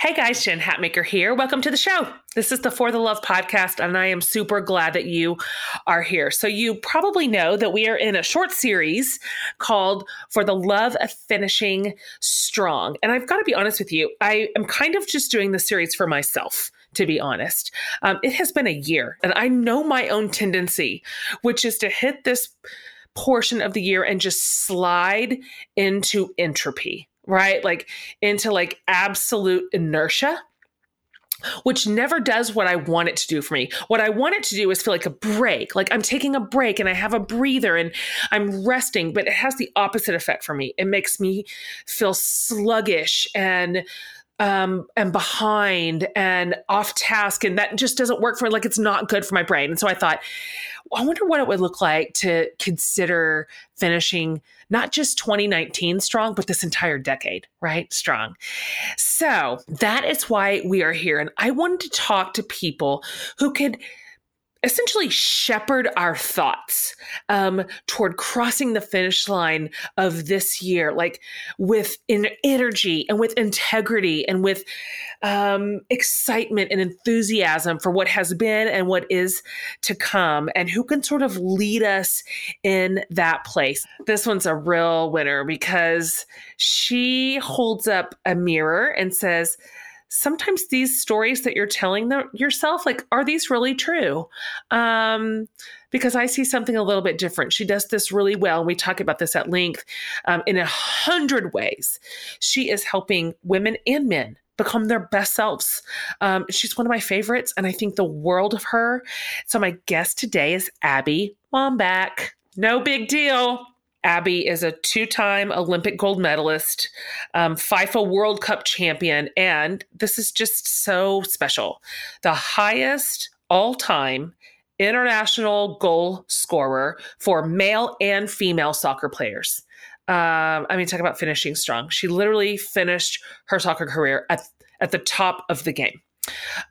Hey guys, Jen Hatmaker here. Welcome to the show. This is the For the Love podcast, and I am super glad that you are here. So, you probably know that we are in a short series called For the Love of Finishing Strong. And I've got to be honest with you, I am kind of just doing the series for myself, to be honest. Um, it has been a year, and I know my own tendency, which is to hit this portion of the year and just slide into entropy right? Like into like absolute inertia which never does what I want it to do for me. What I want it to do is feel like a break, like I'm taking a break and I have a breather and I'm resting, but it has the opposite effect for me. It makes me feel sluggish and um, and behind and off task, and that just doesn't work for like it's not good for my brain. And so I thought, I wonder what it would look like to consider finishing not just 2019 strong, but this entire decade, right? Strong. So that is why we are here. And I wanted to talk to people who could essentially shepherd our thoughts um, toward crossing the finish line of this year, like with in energy and with integrity and with um, excitement and enthusiasm for what has been and what is to come, and who can sort of lead us in that place. This one's a real winner because she holds up a mirror and says, sometimes these stories that you're telling yourself like are these really true um, because i see something a little bit different she does this really well and we talk about this at length um, in a hundred ways she is helping women and men become their best selves. Um, she's one of my favorites, and I think the world of her. So, my guest today is Abby Wambach. No big deal. Abby is a two time Olympic gold medalist, um, FIFA World Cup champion, and this is just so special. The highest all time international goal scorer for male and female soccer players. Um, I mean, talk about finishing strong. She literally finished her soccer career at, at the top of the game.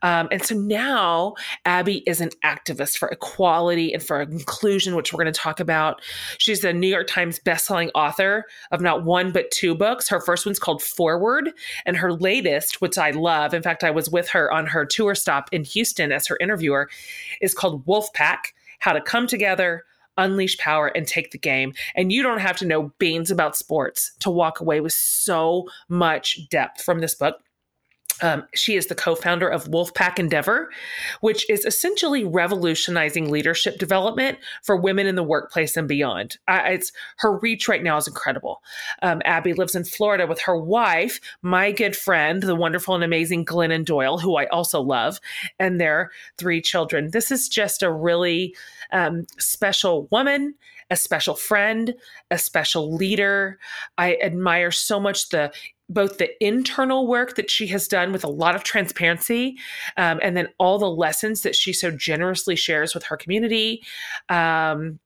Um, and so now Abby is an activist for equality and for inclusion, which we're going to talk about. She's a New York Times bestselling author of not one but two books. Her first one's called Forward, and her latest, which I love, in fact, I was with her on her tour stop in Houston as her interviewer, is called Wolfpack How to Come Together, unleash power and take the game. And you don't have to know beans about sports to walk away with so much depth from this book. Um, she is the co founder of Wolfpack Endeavor, which is essentially revolutionizing leadership development for women in the workplace and beyond. I, it's Her reach right now is incredible. Um, Abby lives in Florida with her wife, my good friend, the wonderful and amazing Glennon Doyle, who I also love, and their three children. This is just a really um, special woman a special friend, a special leader. I admire so much the both the internal work that she has done with a lot of transparency um, and then all the lessons that she so generously shares with her community um,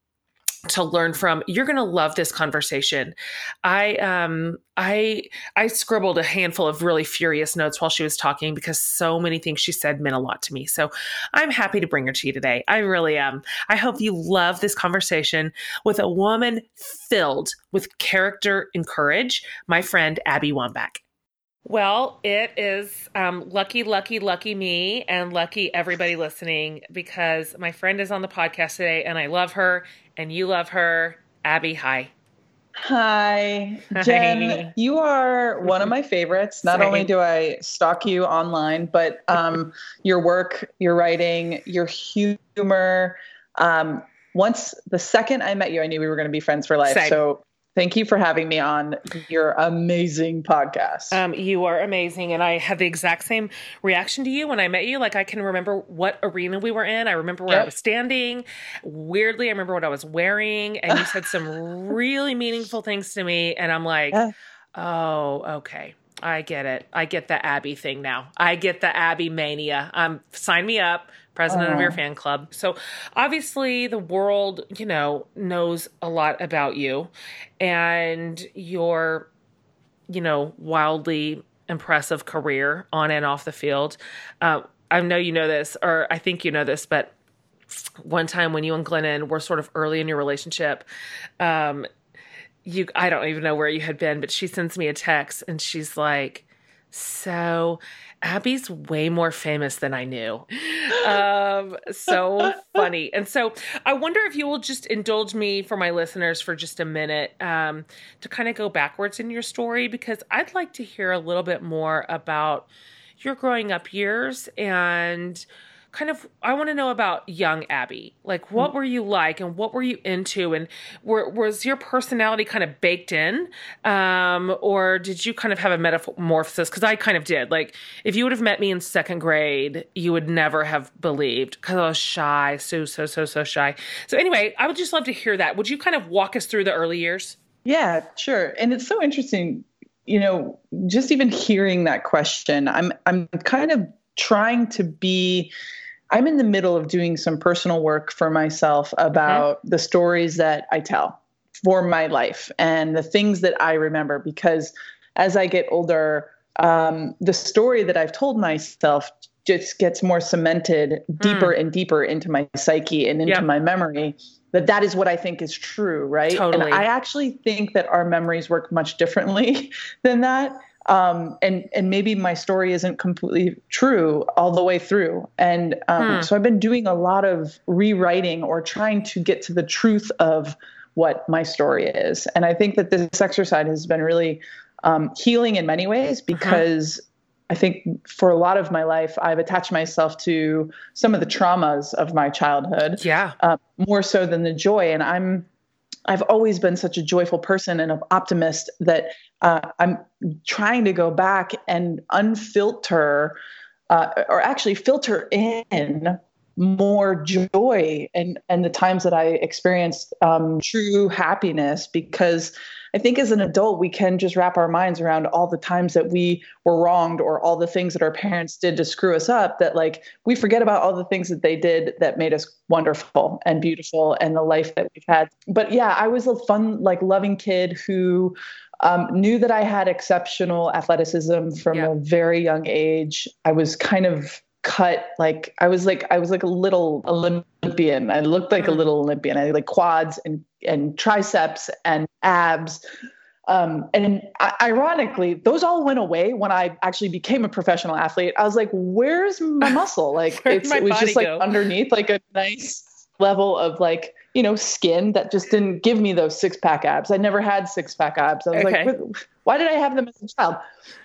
to learn from you're going to love this conversation. I um i i scribbled a handful of really furious notes while she was talking because so many things she said meant a lot to me. So i'm happy to bring her to you today. I really am. I hope you love this conversation with a woman filled with character and courage. My friend abby wambach. Well, it is um, lucky, lucky, lucky me, and lucky everybody listening because my friend is on the podcast today, and I love her, and you love her. Abby, hi. Hi, Jen. Hi. You are one of my favorites. Not only do I stalk you online, but um, your work, your writing, your humor. Um, once the second I met you, I knew we were going to be friends for life. Same. So Thank you for having me on your amazing podcast. Um, you are amazing. And I had the exact same reaction to you when I met you. Like, I can remember what arena we were in. I remember where yep. I was standing. Weirdly, I remember what I was wearing. And you said some really meaningful things to me. And I'm like, yeah. oh, okay. I get it. I get the Abby thing now. I get the Abby mania. Um, sign me up, president uh-huh. of your fan club. So obviously, the world, you know, knows a lot about you, and your, you know, wildly impressive career on and off the field. Uh, I know you know this, or I think you know this, but one time when you and Glennon were sort of early in your relationship, um, you I don't even know where you had been, but she sends me a text and she's like, "So, Abby's way more famous than I knew." Um, so funny. And so, I wonder if you will just indulge me for my listeners for just a minute um, to kind of go backwards in your story because I'd like to hear a little bit more about your growing up years and kind of I want to know about young Abby. Like what mm. were you like and what were you into and were, was your personality kind of baked in um, or did you kind of have a metamorphosis cuz I kind of did. Like if you would have met me in second grade, you would never have believed cuz I was shy, so so so so shy. So anyway, I would just love to hear that. Would you kind of walk us through the early years? Yeah, sure. And it's so interesting you know, just even hearing that question, I'm I'm kind of trying to be I'm in the middle of doing some personal work for myself about mm-hmm. the stories that I tell for my life and the things that I remember because as I get older, um, the story that I've told myself just gets more cemented deeper mm. and deeper into my psyche and into yep. my memory that that is what I think is true, right? Totally. And I actually think that our memories work much differently than that um, and and maybe my story isn't completely true all the way through. And um, hmm. so I've been doing a lot of rewriting or trying to get to the truth of what my story is. And I think that this exercise has been really um, healing in many ways uh-huh. because. Uh-huh. I think for a lot of my life, I've attached myself to some of the traumas of my childhood. Yeah. Uh, more so than the joy. And I'm I've always been such a joyful person and an optimist that uh, I'm trying to go back and unfilter, uh, or actually filter in more joy and and the times that I experienced um, true happiness because I think as an adult we can just wrap our minds around all the times that we were wronged or all the things that our parents did to screw us up that like we forget about all the things that they did that made us wonderful and beautiful and the life that we've had. But yeah, I was a fun like loving kid who um, knew that I had exceptional athleticism from yeah. a very young age. I was kind of cut like I was like I was like a little Olympian. I looked like a mm. little Olympian. I had like quads and and triceps and abs. Um, and ironically, those all went away when I actually became a professional athlete. I was like, "Where's my muscle? Like, it's, it was just like go? underneath, like a nice level of like you know skin that just didn't give me those six pack abs. I never had six pack abs. I was okay. like, why did I have them as a child?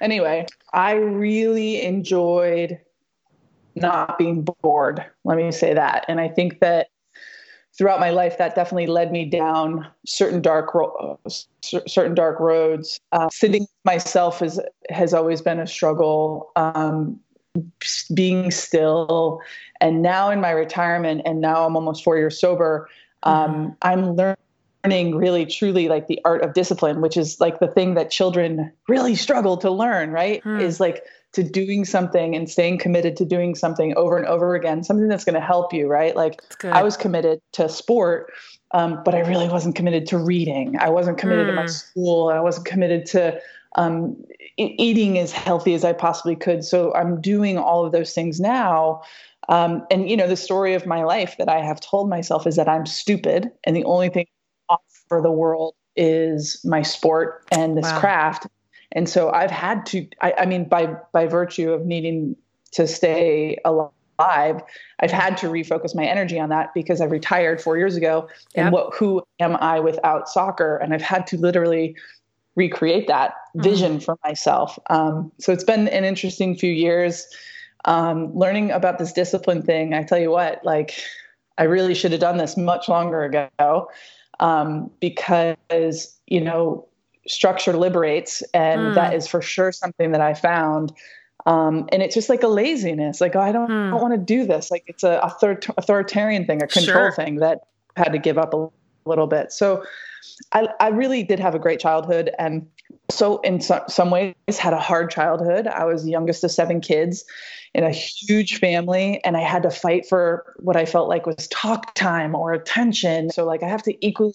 Anyway, I really enjoyed not being bored. Let me say that. And I think that throughout my life, that definitely led me down certain dark, ro- certain dark roads. Uh, sitting myself is has always been a struggle. Um, being still, and now in my retirement, and now I'm almost four years sober. Um, mm-hmm. I'm learning really truly like the art of discipline which is like the thing that children really struggle to learn right hmm. is like to doing something and staying committed to doing something over and over again, something that's going to help you, right? Like I was committed to sport, um, but I really wasn't committed to reading. I wasn't committed mm. to my hmm. school. I wasn't committed to um, eating as healthy as I possibly could. So I'm doing all of those things now. Um, and you know, the story of my life that I have told myself is that I'm stupid, and the only thing offer the world is my sport and this wow. craft and so I've had to, I, I mean, by by virtue of needing to stay alive, I've had to refocus my energy on that because I retired four years ago. Yep. And what who am I without soccer? And I've had to literally recreate that mm-hmm. vision for myself. Um, so it's been an interesting few years um, learning about this discipline thing. I tell you what, like I really should have done this much longer ago um, because you know structure liberates and mm. that is for sure something that i found um, and it's just like a laziness like oh, i don't, mm. don't want to do this like it's a author- authoritarian thing a control sure. thing that I had to give up a little bit so I, I really did have a great childhood. And so, in so, some ways, had a hard childhood. I was the youngest of seven kids in a huge family, and I had to fight for what I felt like was talk time or attention. So, like, I have to equally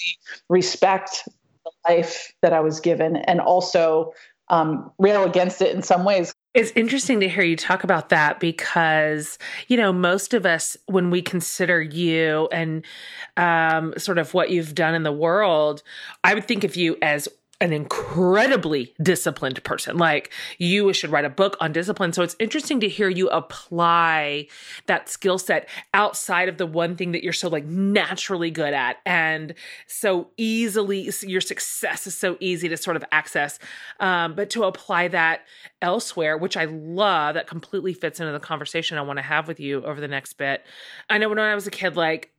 respect the life that I was given and also um, rail against it in some ways. It's interesting to hear you talk about that because, you know, most of us, when we consider you and um, sort of what you've done in the world, I would think of you as an incredibly disciplined person. Like you should write a book on discipline. So it's interesting to hear you apply that skill set outside of the one thing that you're so like naturally good at and so easily your success is so easy to sort of access. Um, but to apply that elsewhere, which I love, that completely fits into the conversation I want to have with you over the next bit. I know when I was a kid, like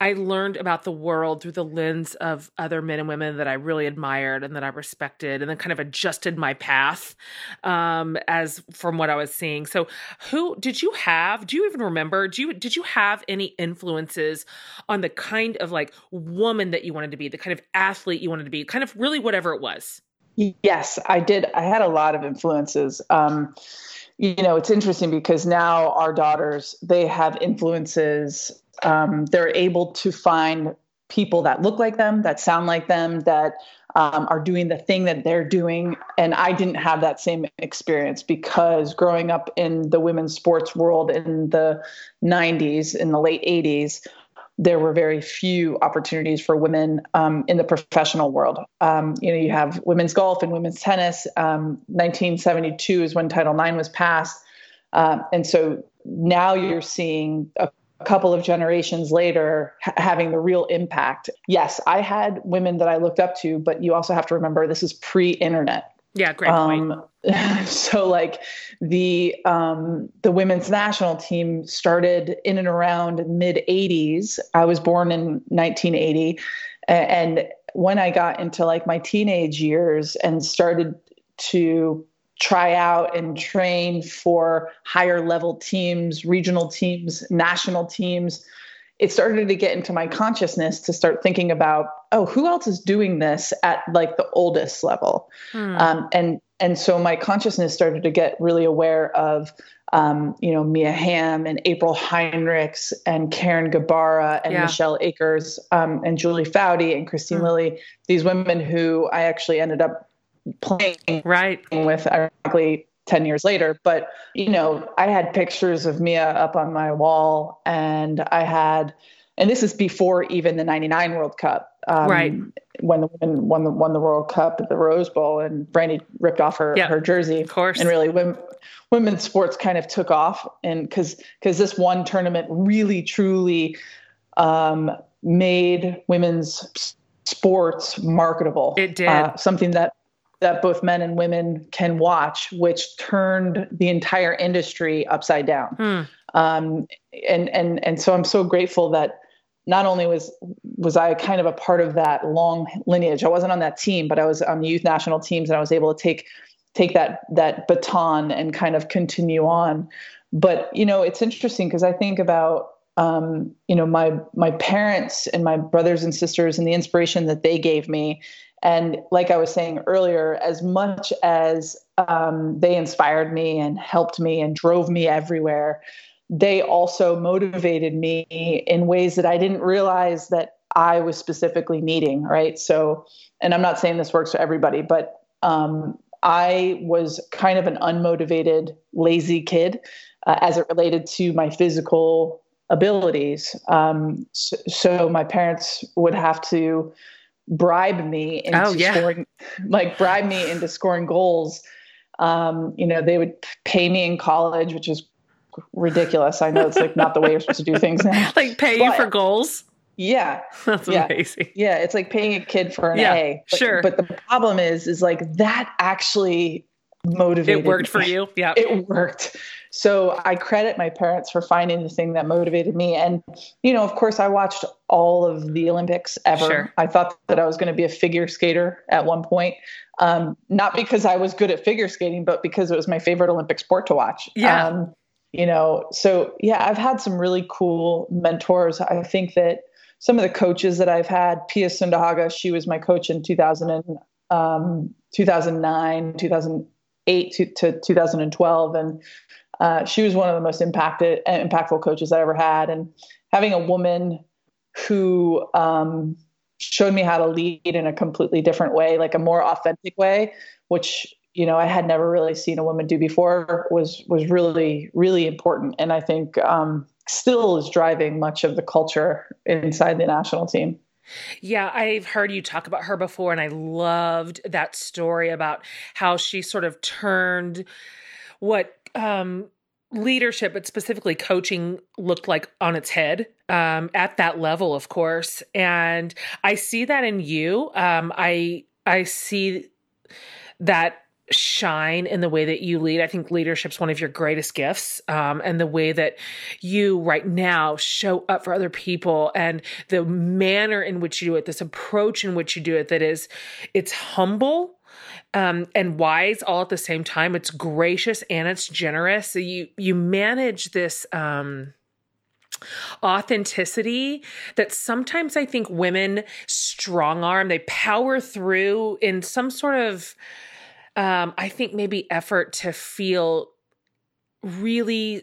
I learned about the world through the lens of other men and women that I really admired and that I respected, and then kind of adjusted my path um, as from what I was seeing. So, who did you have? Do you even remember? Do you did you have any influences on the kind of like woman that you wanted to be, the kind of athlete you wanted to be, kind of really whatever it was? Yes, I did. I had a lot of influences. Um, you know, it's interesting because now our daughters they have influences um, they're able to find people that look like them, that sound like them, that um, are doing the thing that they're doing. And I didn't have that same experience because growing up in the women's sports world in the 90s, in the late 80s, there were very few opportunities for women um, in the professional world. Um, you know, you have women's golf and women's tennis. 1972 um, is when Title IX was passed. Uh, and so now you're seeing a a couple of generations later ha- having the real impact. Yes, I had women that I looked up to, but you also have to remember this is pre-internet. Yeah, great point. Um, so like the um, the women's national team started in and around mid 80s. I was born in 1980 and when I got into like my teenage years and started to try out and train for higher level teams, regional teams, national teams, it started to get into my consciousness to start thinking about, oh, who else is doing this at like the oldest level? Hmm. Um, and and so my consciousness started to get really aware of um, you know, Mia Hamm and April Heinrichs and Carin Gabarra and yeah. Michelle Akers um, and Julie Foudy and Kristine mm. Lilly, these women who I actually ended up playing right with ironically 10 years later but you know i had pictures of mia up on my wall and i had and this is before even the 99 world cup um, right. when the women won the won the world cup at the rose bowl and brandi ripped off her her jersey. Of course. And really women women's sports kind of took off and because because this one tournament really truly um, made women's sports marketable. It did. Uh, something that that both men and women can watch, which turned the entire industry upside down. Hmm. Um, and and and so I'm so grateful that not only was was I kind of a part of that long lineage. I wasn't on that team, but I was on the youth national teams, and I was able to take take that that baton and kind of continue on. But you know, it's interesting because I think about um, you know my my parents and my brothers and sisters and the inspiration that they gave me and like I was saying earlier, as much as um, they inspired me and helped me and drove me everywhere, they also motivated me in ways that I didn't realize that I was specifically needing, right? So, and I'm not saying this works for everybody, but um, I was kind of an unmotivated, lazy kid uh, as it related to my physical abilities. Um, so, so, my parents would have to bribe me into oh, yeah. scoring, like bribe me into scoring goals. Um, you know, they would pay me in college, which is ridiculous. I know it's like not the way you're supposed to do things now. like pay you for goals. Yeah. That's yeah. amazing. Yeah. It's like paying a kid for an yeah, A. But, sure. But the problem is, is like that actually motivated. It worked for you. Yeah. It worked. So I credit my parents for finding the thing that motivated me. And, you know, of course, I watched all of the Olympics ever. Sure. I thought that I was going to be a figure skater at one point. Um, not because I was good at figure skating, but because it was my favorite Olympic sport to watch. Yeah. Um, you know, so yeah, I've had some really cool mentors. I think that some of the coaches that I've had. Pia Sundhage, she was my coach in 2000 and, um, 2009, 2008 to, to 2012, and uh, she was one of the most impacted, impactful coaches I ever had. And having a woman who um, showed me how to lead in a completely different way, like a more authentic way, which you know I had never really seen a woman do before, was was really really important, and I think um, still is driving much of the culture inside the national team. Yeah, I've heard you talk about her before, and I loved that story about how she sort of turned what um, leadership, but specifically coaching, looked like on its head um, at that level, of course. And I see that in you. Um, I I see that shine in the way that you lead. I think leadership's one of your greatest gifts. Um, and the way that you right now show up for other people and the manner in which you do it, this approach in which you do it that is it's humble um, and wise all at the same time. It's gracious and it's generous. So you you manage this um, authenticity that sometimes I think women strong arm. They power through in some sort of um, I think maybe effort to feel really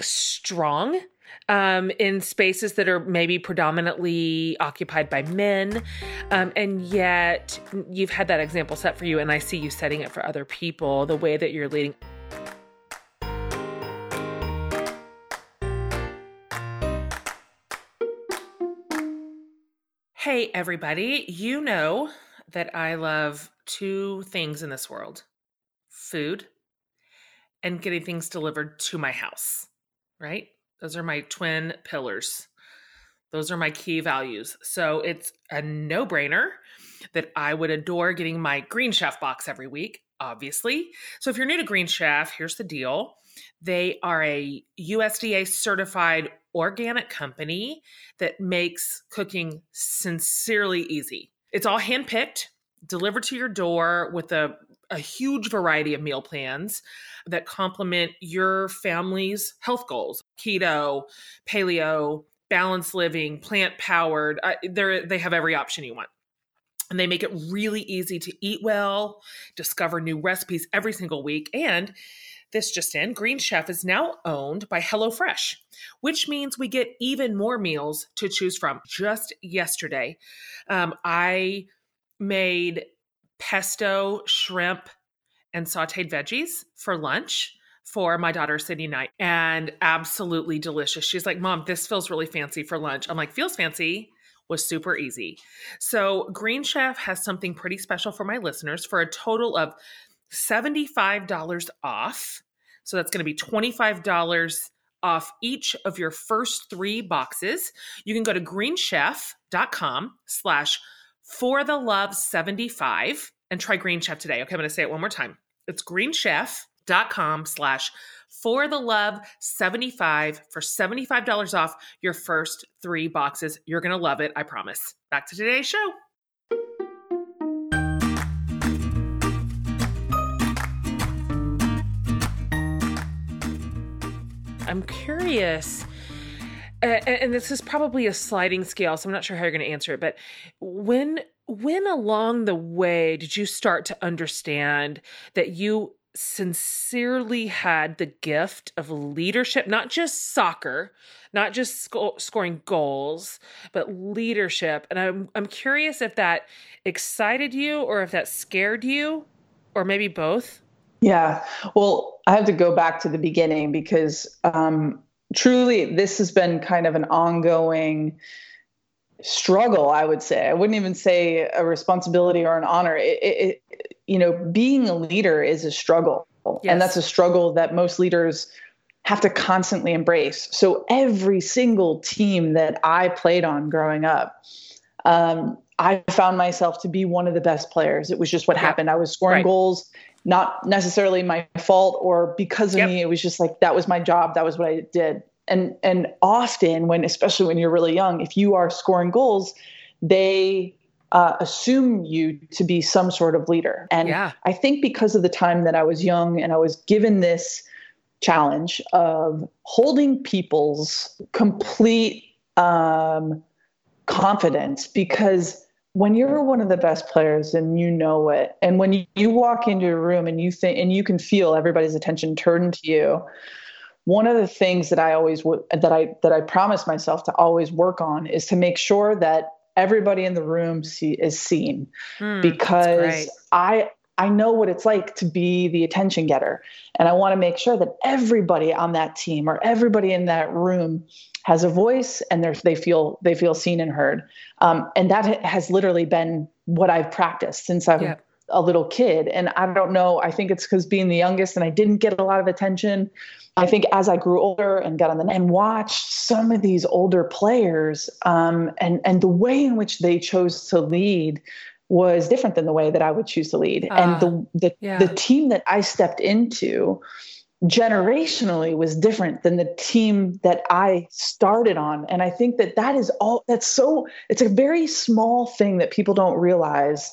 strong um, in spaces that are maybe predominantly occupied by men. Um, and yet, you've had that example set for you, and I see you setting it for other people, the way that you're leading. Hey, everybody, you know that I love two things in this world food and getting things delivered to my house, right? Those are my twin pillars. Those are my key values. So it's a no brainer that I would adore getting my Green Chef box every week, obviously. So if you're new to Green Chef, here's the deal they are a USDA certified organic company that makes cooking sincerely easy. It's all handpicked, delivered to your door with a a huge variety of meal plans that complement your family's health goals keto, paleo, balanced living, plant powered. Uh, they have every option you want. And they make it really easy to eat well, discover new recipes every single week. And this just in Green Chef is now owned by HelloFresh, which means we get even more meals to choose from. Just yesterday, um, I made pesto shrimp and sauteed veggies for lunch for my daughter Sydney night and absolutely delicious. She's like, "Mom, this feels really fancy for lunch." I'm like, "Feels fancy." Was super easy. So, Green Chef has something pretty special for my listeners for a total of $75 off. So, that's going to be $25 off each of your first three boxes. You can go to greenchef.com slash for the love 75 and try Green Chef today. Okay, I'm going to say it one more time. It's greenchef.com slash for the love 75 for $75 off your first three boxes. You're going to love it. I promise. Back to today's show. I'm curious and this is probably a sliding scale so i'm not sure how you're going to answer it but when when along the way did you start to understand that you sincerely had the gift of leadership not just soccer not just sc- scoring goals but leadership? And I'm I'm curious if that excited you or if that scared you or maybe both yeah. Well I have to go back to the beginning because um truly this has been kind of an ongoing struggle i would say. I wouldn't even say a responsibility or an honor. It, it, you know being a leader is a struggle. Yes. and that's a struggle that most leaders have to constantly embrace. So every single team that i played on growing up um, i found myself to be one of the best players. It was just what happened. I was scoring right. goals not necessarily my fault or because of yep. me it was just like that was my job that was what i did and and often when especially when you're really young if you are scoring goals they uh, assume you to be some sort of leader and yeah. i think because of the time that i was young and i was given this challenge of holding people's complete um, confidence because when you're one of the best players and you know it. And when you, you walk into a room and you think and you can feel everybody's attention turned to you one of the things that i always would that i that i promise myself to always work on is to make sure that everybody in the room see, is seen. Mm, because i I know what it's like to be the attention getter. And I want to make sure that everybody on that team or everybody in that room has a voice and they feel they feel seen and heard. Um, and that has literally been what I've practiced since I was yeah. a little kid. And I don't know, I think it's because being the youngest and I didn't get a lot of attention. I think as I grew older and got on the and watched some of these older players um, and and the way in which they chose to lead was different than the way that I would choose to lead. Uh, and the the, yeah. the team that I stepped into generationally was different than the team that I started on. And I think that that is all that's so it's a very small thing that people don't realize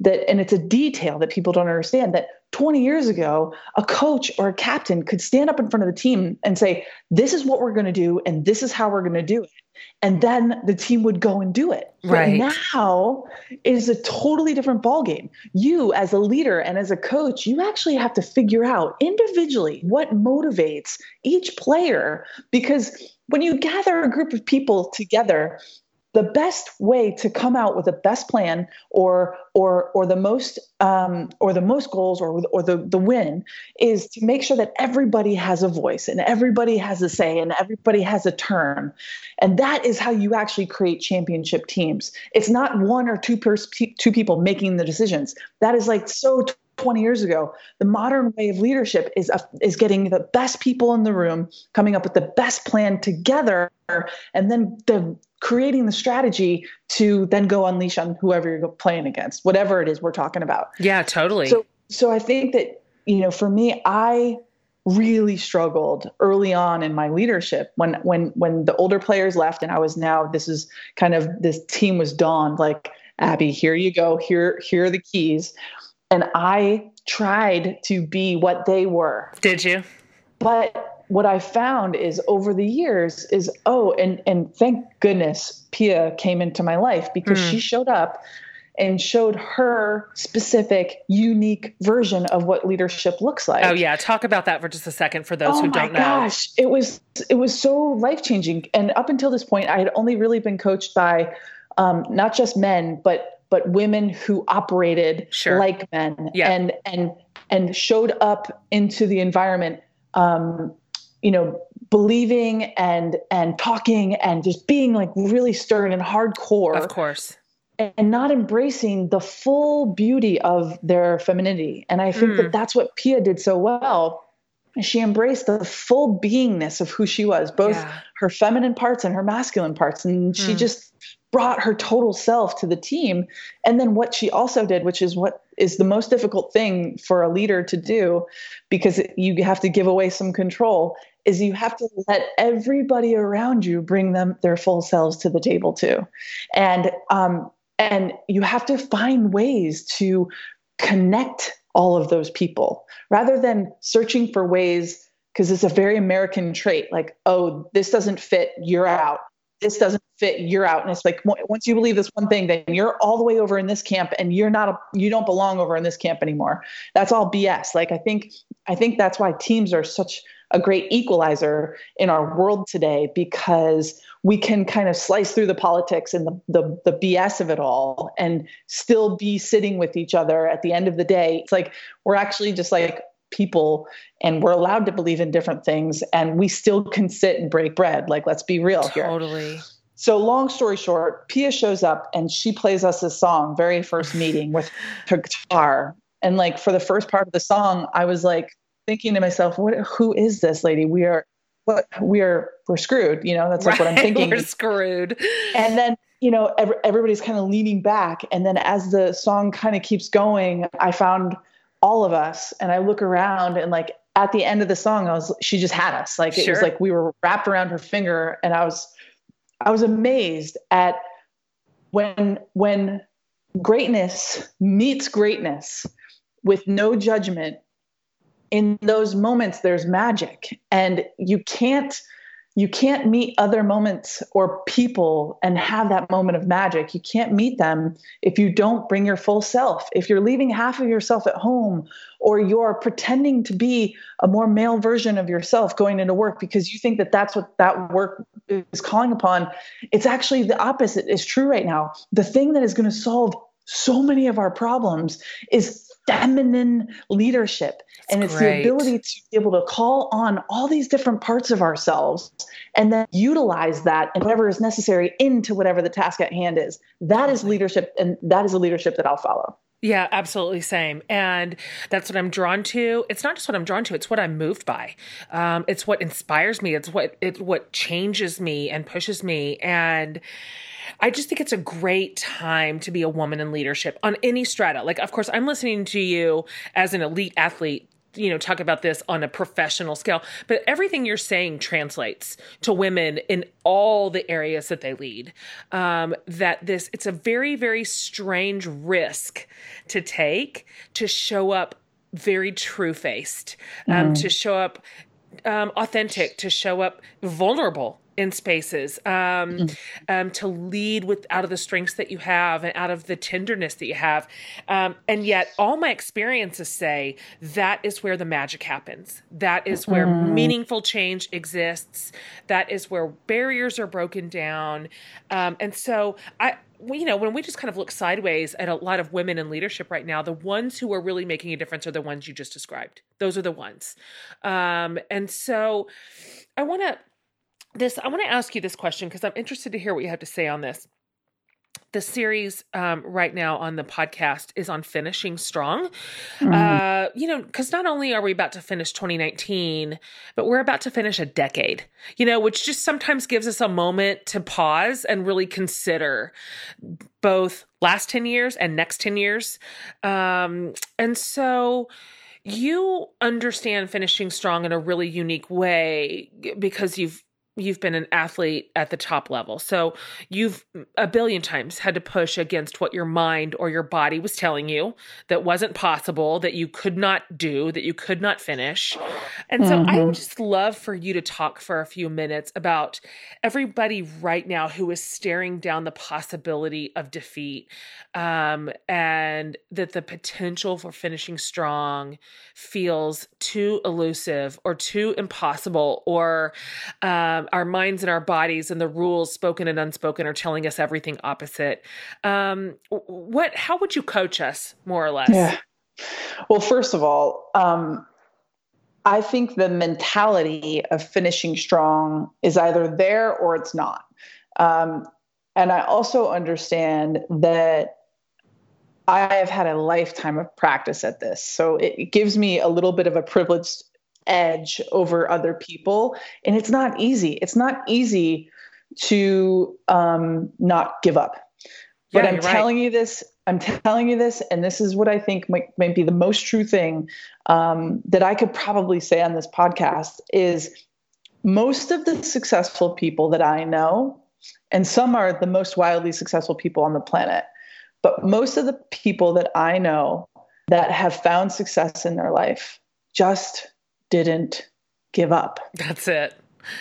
that and it's a detail that people don't understand that 20 years ago a coach or a captain could stand up in front of the team and say this is what we're going to do and this is how we're going to do it and mm. then the team would go and do it. Right. But now is a totally different ballgame. You, as a leader and as a coach, you actually have to figure out individually what motivates each player because when you gather a group of people together the best way to come out with the best plan or or or the most um, or the most goals or or the the win is to make sure that everybody has a voice and everybody has a say and everybody has a turn and that is how you actually create championship teams. It's not one or two pers- two people making the decisions. That is like so 20 years ago. The modern way of leadership is uh, is getting the best people in the room, coming up with the best plan together, and then the creating the strategy to then go unleash on whoever you're playing against, whatever it is we're talking about. Yeah, totally. So so I think that you know, for me, I really struggled early on in my leadership when when when the older players left and I was now this is kind of this team was dawned like Abby, here you go. Here here are the keys and I tried to be what they were. Did you? But what I found is over the years is oh, and and thank goodness Pia came into my life because mm. she showed up and showed her specific, unique version of what leadership looks like. Oh yeah, talk about that for just a second for those oh who don't know. Oh my gosh, it was it was so life changing. And up until this point, I had only really been coached by um, not just men, but but women who operated sure. like men yeah. and and and showed up into the environment um, you know believing and and talking and just being like really stern and hardcore of course and not embracing the full beauty of their femininity and i think mm. that hmm. that's what pia did so well she embraced the full beingness of who she was both yeah. her feminine parts and her masculine parts and she mm. just brought her total self to the team. And then what she also did, which is what is the most difficult thing for a leader to do, because you have to give away some control, is you have to let everybody around you bring them their full selves to the table too. And um, and you have to find ways to connect all of those people rather than searching for ways because it's a very American trait like, oh, this doesn't fit, you're out this doesn't fit you're out. And it's like once you believe this one thing then you're all the way over in this camp and you're not a, you don't belong over in this camp anymore. That's all bs like i think i think that's why teams are such a great equalizer in our world today because we can kind of slice through the politics and the, the, the bs of it all and still be sitting with each other at the end of the day. It's like we're actually just like people and we're allowed to believe in different things and we still can sit and break bread. Like let's be real here. Totally. So long story short pia shows up and she plays us a song very first meeting with her guitar. And like for the first part of the song i was like thinking to myself what who is this lady? We are what we are we're screwed you know? That's like right. what i'm thinking. we're screwed. And then you know every, everybody's kind of leaning back and then as the song kind of keeps going i found all of us and i look around and like at the end of the song i was she just had us like it sure. was like we were wrapped around her finger and i was i was amazed at when when greatness meets greatness with no judgment in those moments there's magic and you can't you can't meet other moments or people and have that moment of magic. You can't meet them if you don't bring your full self. If you're leaving half of yourself at home or you're pretending to be a more male version of yourself going into work because you think that that's what that work is calling upon, it's actually the opposite is true right now. The thing that is going to solve so many of our problems is feminine leadership. That's and it's great. the ability to be able to call on all these different parts of ourselves and then utilize that and whatever is necessary into whatever the task at hand is. That is leadership, and that is a leadership that I'll follow. Yeah, absolutely same. And that's what I'm drawn to. It's not just what I'm drawn to, it's what I'm moved by. Um, it's what inspires me. It's what it what changes me and pushes me. And I just think it's a great time to be a woman in leadership on any strata. Like, of course, I'm listening to you as an elite athlete you know talk about this on a professional scale but everything you're saying translates to women in all the areas that they lead um, that this it's a very very strange risk to take to show up very true faced um, mm. to show up um, authentic to show up vulnerable in spaces um, mm. um, to lead with out of the strengths that you have and out of the tenderness that you have um, and yet all my experiences say that is where the magic happens that is where mm. meaningful change exists that is where barriers are broken down um, and so i you know, when we just kind of look sideways at a lot of women in leadership right now, the ones who are really making a difference are the ones you just described. Those are the ones. Um, and so I want to this i want to ask you this question because i'm interested to hear what you have to say on this the series um, right now on the podcast is on finishing strong. Mm-hmm. Uh, you know, because not only are we about to finish 2019, but we're about to finish a decade, you know, which just sometimes gives us a moment to pause and really consider both last 10 years and next 10 years. Um, and so, you understand finishing strong in a really unique way because you've you've been an athlete at the top level. So you've a billion times had to push against what your mind or your body was telling you that wasn't possible, that you could not do, that you could not finish. And so mm-hmm. I would just love for you to talk for a few minutes about everybody right now who is staring down the possibility of defeat um, and that the potential for finishing strong feels too elusive or too impossible or um, our minds and our bodies and the rules spoken and unspoken are telling us everything opposite. Um, what how would you coach us more or less? Yeah. Well first of all um, i think the mentality of finishing strong is either there or it's not. Um, and i also understand that I have had a lifetime of practice at this. So it gives me a little bit of a privileged edge over other people. And it's not easy. It's not easy to um, not give up. But I'm telling right. you this, I'm telling you this, and this is what I think might, might be the most true thing um, that I could probably say on this podcast is most of the successful people that I know, and some are the most wildly successful people on the planet, but most of the people that I know that have found success in their life just didn't give up. That's it.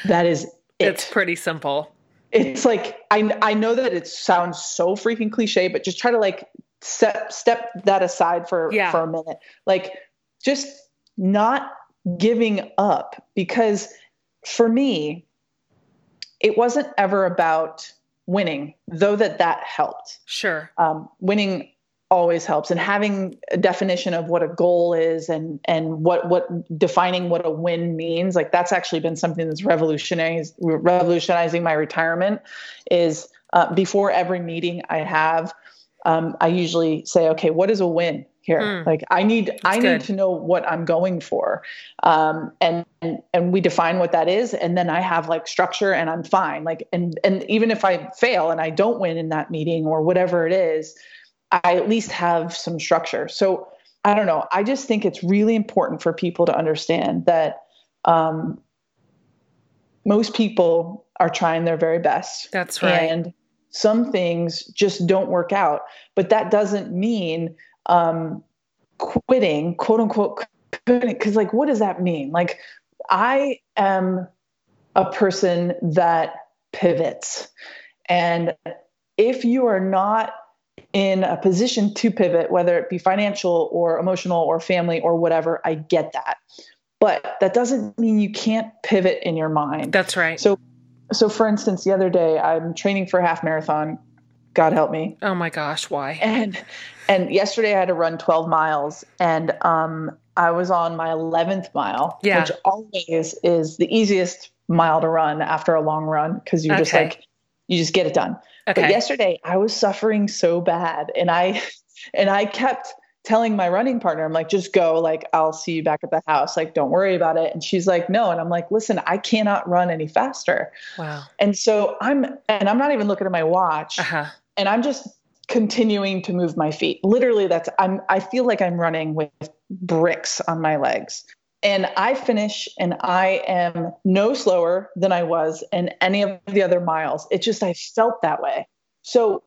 That is it. It's pretty simple. It's like I I know that it sounds so freaking cliche, but just try to like step step that aside for yeah. for a minute. Like just not giving up because for me it wasn't ever about winning though that that helped sure um, winning always helps and having a definition of what a goal is and and what what defining what a win means like that's actually been something that's revolutionizing revolutionizing my retirement is uh, before every meeting i have um, i usually say okay what is a win here mm. like i need that's i good. need to know what i'm going for um, and, and and we define what that is and then i have like structure and i'm fine like and and even if i fail and i don't win in that meeting or whatever it is I at least have some structure. So I don't know. I just think it's really important for people to understand that um, most people are trying their very best. That's right. And some things just don't work out. But that doesn't mean um, quitting, quote unquote, because like, what does that mean? Like, I am a person that pivots. And if you are not in a position to pivot, whether it be financial or emotional or family or whatever, I get that. But that doesn't mean you can't pivot in your mind. That's right. So so for instance, the other day I'm training for a half marathon. God help me. Oh my gosh, why? And and yesterday I had to run 12 miles and um I was on my 11th mile, yeah. which always is the easiest mile to run after a long run because you okay. just like you just get it done. Okay. But yesterday I was suffering so bad and I and I kept telling my running partner, I'm like, just go, like, I'll see you back at the house. Like, don't worry about it. And she's like, no. And I'm like, listen, I cannot run any faster. Wow. And so I'm, and I'm not even looking at my watch. Uh-huh. And I'm just continuing to move my feet. Literally, that's, I'm, I feel like I'm running with bricks on my legs. And I finish and I am no slower than I was in any of the other miles. It just, I felt that way. So,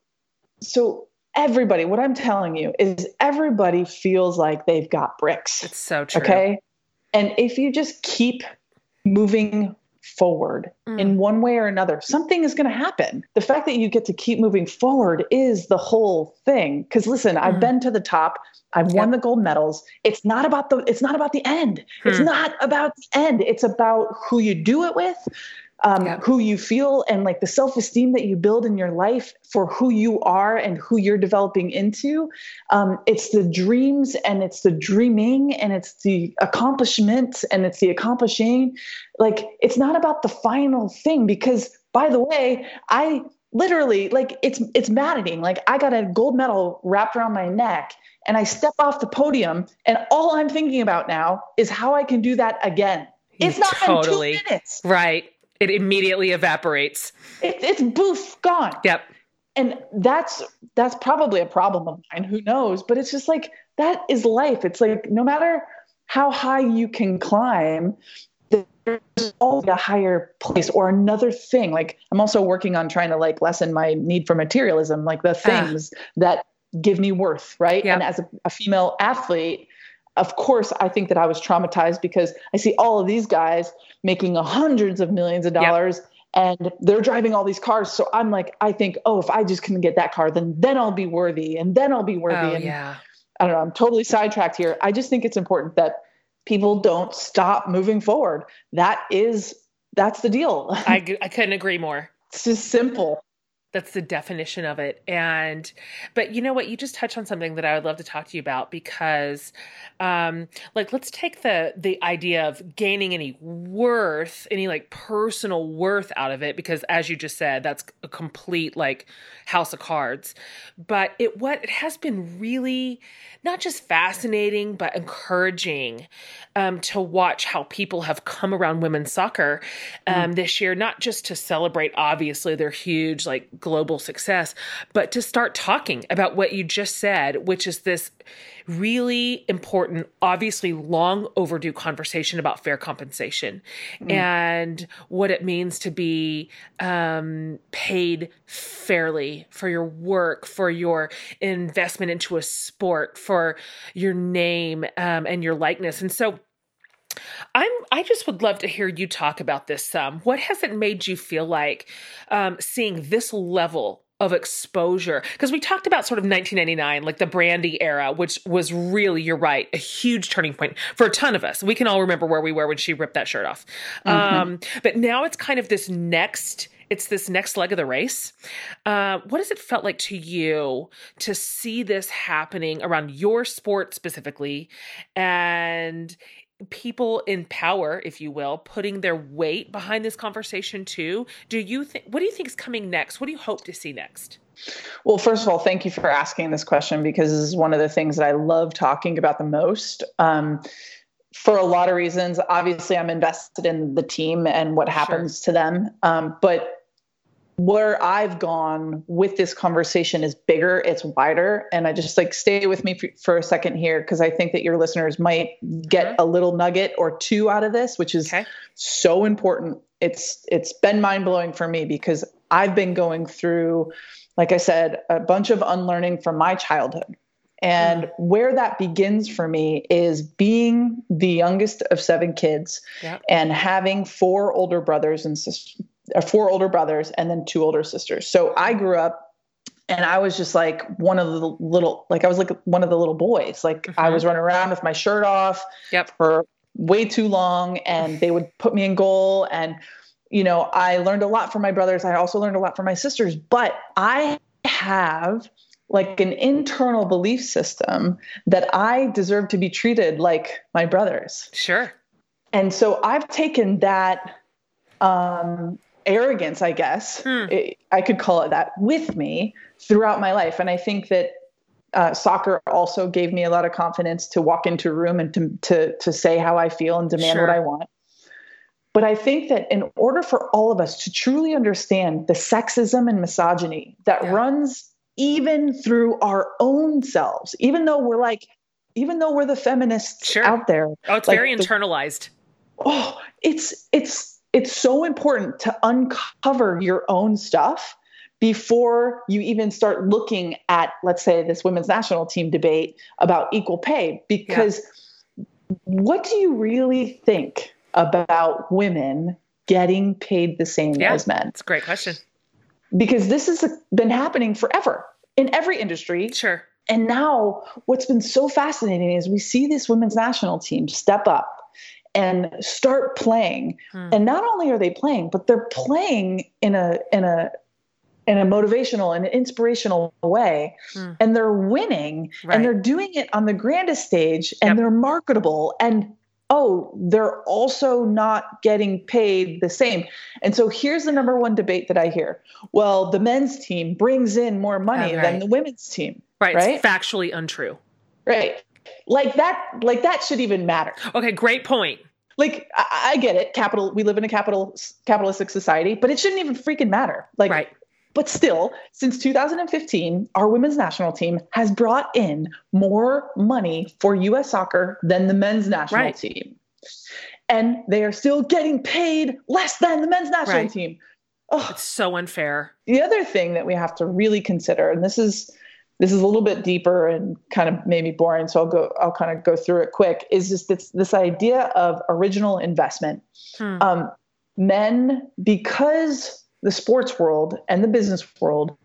so everybody, what I'm telling you is everybody feels like they've got bricks. It's so true. Okay. And if you just keep moving forward mm. in one way or another, something is going to happen. The fact that you get to keep moving forward is the whole thing. Because listen, mm. I've been to the top. I've yep. won the gold medals. It's not about the. It's not about the end. It's hmm. not about the end. It's about who you do it with, um, yeah. who you feel and like the self esteem that you build in your life for who you are and who you're developing into. Um, it's the dreams and it's the dreaming and it's the accomplishment and it's the accomplishing. Like, it's not about the final thing because, by the way, I literally like it's it's maddening like i got a gold medal wrapped around my neck and i step off the podium and all i'm thinking about now is how i can do that again it's not totally two minutes right it immediately evaporates. It, it's boof, gone. Yep. And that's that's probably a problem of mine. Who knows? But it's just like that is life. It's like no matter how high you can climb, there's always a higher place or another thing. Like I'm also working on trying to like lessen my need for materialism, like the ah. things uh. that give me worth, right? Yep. And as a, a female athlete, of course, I think that I was traumatized because I see all of these guys making hundreds of millions of dollars. Yep. And they're driving all these cars. So I'm like, I think, oh, if I just can get that car, then then I'll be worthy and then I'll be worthy. Oh, and yeah. I don't know. I'm totally sidetracked here. I just think it's important that people don't stop moving forward. That is that's the deal. I, I couldn't agree more. It's just simple. That's the definition of it. And, but you know what? You just touched on something that I would love to talk to you about because, um, like, let's take the, the idea of gaining any worth, any like personal worth out of it, because as you just said, that's a complete like house of cards. But it, what it has been really not just fascinating, but encouraging, um, to watch how people have come around women's soccer, um, mm. this year, not just to celebrate, obviously, their huge, like, global success, but to start talking about what you just said, which is this really important, obviously long overdue conversation about fair compensation mm. and what it means to be um, paid fairly for your work, for your investment into a sport, for your name um, and your likeness. And so, I'm I just would love to hear you talk about this some. What has it made you feel like um, seeing this level of exposure? Because we talked about sort of 1999, like the Brandi era, which was really, you're right, a huge turning point for a ton of us. We can all remember where we were when she ripped that shirt off. Mm-hmm. Um, but now it's kind of this next it's this next leg of the race. Uh, what has it felt like to you to see this happening around your sport specifically, and people in power, if you will, putting their weight behind this conversation too. Do you think what do you think is coming next? What do you hope to see next? Well, first of all, thank you for asking this question because this is one of the things that I love talking about the most. Um, for a lot of reasons, obviously, I'm invested in the team and what happens sure. to them. Um, but where I've gone with this conversation is bigger, it's wider. And I just like stay with me for, for a second here because I think that your listeners might get mm-hmm. a little nugget or two out of this, which is okay. so important. It's it's been mind blowing for me because I've been going through, like I said, a bunch of unlearning from my childhood. And mm. where that begins for me is being the youngest of seven kids yep. and having four older brothers and sisters, four older brothers and then two older sisters. So I grew up and I was just like one of the little, like I was like one of the little boys. Like mm-hmm. I was running around with my shirt off yep. for way too long, and they would put me in goal. And you know, I learned a lot from my brothers. I also learned a lot from my sisters. But I have like an internal belief system that I deserve to be treated like my brothers. Sure. And so I've taken that um, arrogance, I guess, hmm. it, I could call it that, with me throughout my life. And I think that uh, soccer also gave me a lot of confidence to walk into a room and to to to say how I feel and demand sure. what I want. But I think that in order for all of us to truly understand the sexism and misogyny that yeah. runs even through our own selves, even though we're like, even though we're the feminists sure. out there. Oh, it's like very the, internalized. Oh, it's it's it's so important to uncover your own stuff before you even start looking at, let's say, this women's national team debate about equal pay. Because yeah. what do you really think about women getting paid the same yeah, as men? It's a great question. Because this has been happening forever in every industry. Sure. And now, what's been so fascinating is we see this women's national team step up and start playing. Hmm. And not only are they playing, but they're playing in a in a in a motivational and inspirational way hmm. and they're winning right. and they're doing it on the grandest stage and yep. they're marketable and oh they're also not getting paid the same and so here's the number one debate that i hear well the men's team brings in more money right. than the women's team right right it's factually untrue right like that like that should even matter okay great point like I, I, get it capital we live in a capital capitalistic society but it shouldn't even freaking matter like right. but still since 2015 our women's national team has brought in more money for us soccer than the men's national right. team and they are still getting paid less than the men's national right. team oh. it's so unfair the other thing that we have to really consider and this is this is a little bit deeper and kind of maybe boring so i'll go i'll kind of go through it quick is just this this idea of original investment hmm. um, men because the sports world and the business world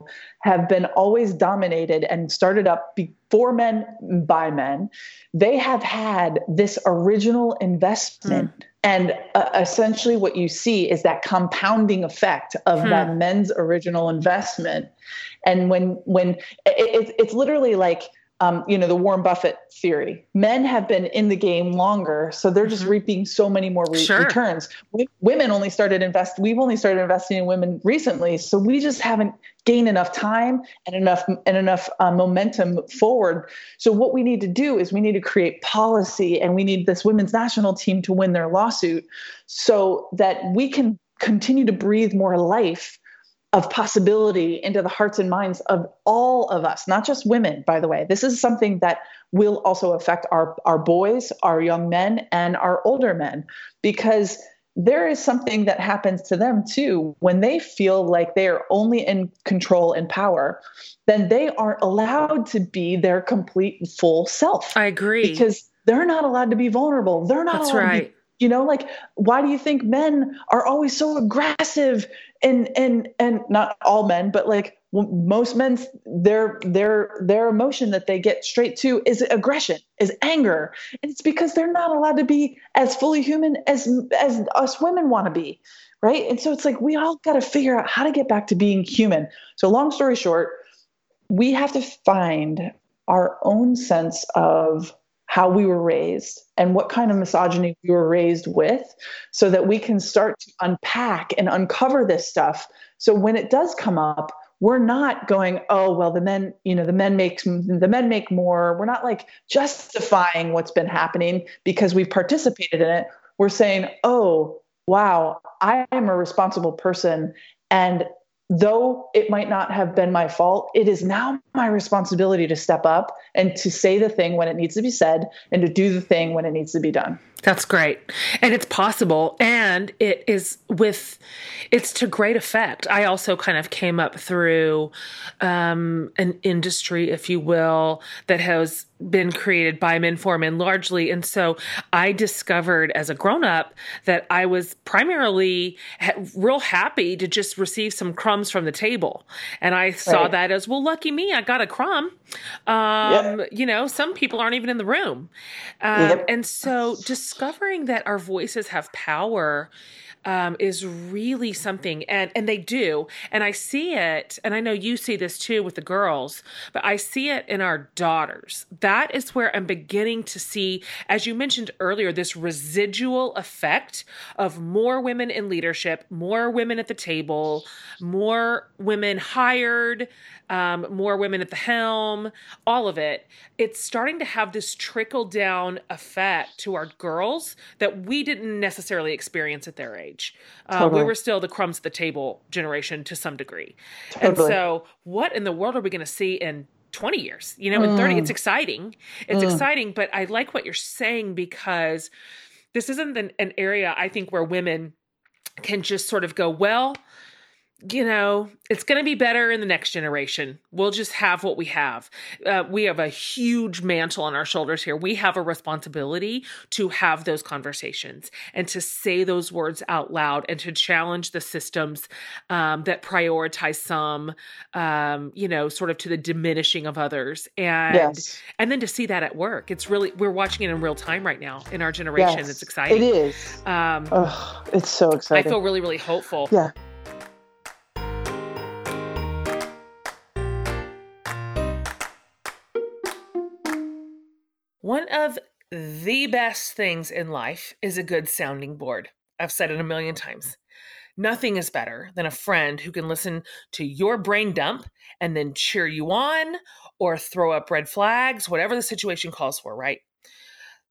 have been always dominated and started up before men by men they have had this original investment hmm. And uh, essentially what you see is that compounding effect of hmm. that men's original investment and when when it, it's literally like um, you know the Warren Buffett theory. Men have been in the game longer, so they're just mm-hmm. reaping so many more re- sure. returns. We, women only started invest. We've only started investing in women recently, so we just haven't gained enough time and enough and enough uh, momentum forward. So what we need to do is we need to create policy, and we need this women's national team to win their lawsuit, so that we can continue to breathe more life of possibility into the hearts and minds of all of us, not just women, by the way. This is something that will also affect our, our boys, our young men, and our older men, because there is something that happens to them too. When they feel like they are only in control and power, then they aren't allowed to be their complete full self. I agree. Because they're not allowed to be vulnerable. They're not That's allowed right. to be you know like why do you think men are always so aggressive and and and not all men but like most men's their their their emotion that they get straight to is aggression is anger. And it's because they're not allowed to be as fully human as as us women want to be right? And so it's like we all got to figure out how to get back to being human. So long story short we have to find our own sense of how we were raised and what kind of misogyny we were raised with so that we can start to unpack and uncover this stuff. So when it does come up we're not going oh well the men you know the men make the men make more. We're not like justifying what's been happening because we've participated in it. We're saying oh wow i am a responsible person and though it might not have been my fault, it is now my responsibility to step up and to say the thing when it needs to be said and to do the thing when it needs to be done. That's great. And it's possible. And it is with, it's to great effect. I also kind of came up through um, an industry, if you will, that has been created by men for men largely. And so I discovered as a grown up that I was primarily ha- real happy to just receive some crumbs from the table. And I saw right. that as, well, lucky me, I got a crumb. Um, yep. You know, some people aren't even in the room. Um, yep. And so discovering that our voices have power um, is really something, and and they do, and I see it, and I know you see this too with the girls, but I see it in our daughters. That is where I'm beginning to see, as you mentioned earlier, this residual effect of more women in leadership, more women at the table, more women hired, um, more women at the helm, all of it. It's starting to have this trickle down effect to our girls that we didn't necessarily experience at their age. Uh, totally. We were still the crumbs at the table generation to some degree. Totally. And so, what in the world are we going to see in 20 years? You know, in 30, it's mm. exciting. It's mm. exciting, but I like what you're saying because this isn't an, an area I think where women can just sort of go, well, you know, it's going to be better in the next generation. We'll just have what we have. Uh, we have a huge mantle on our shoulders here. We have a responsibility to have those conversations and to say those words out loud and to challenge the systems um, that prioritize some, um, you know, sort of to the diminishing of others. And yes. and then to see that at work, it's really we're watching it in real time right now in our generation. Yes, it's exciting. It is. Um, oh, it's so exciting. I feel really, really hopeful. Yeah. One of the best things in life is a good sounding board. I've said it a million times. Nothing is better than a friend who can listen to your brain dump and then cheer you on or throw up red flags, whatever the situation calls for, right?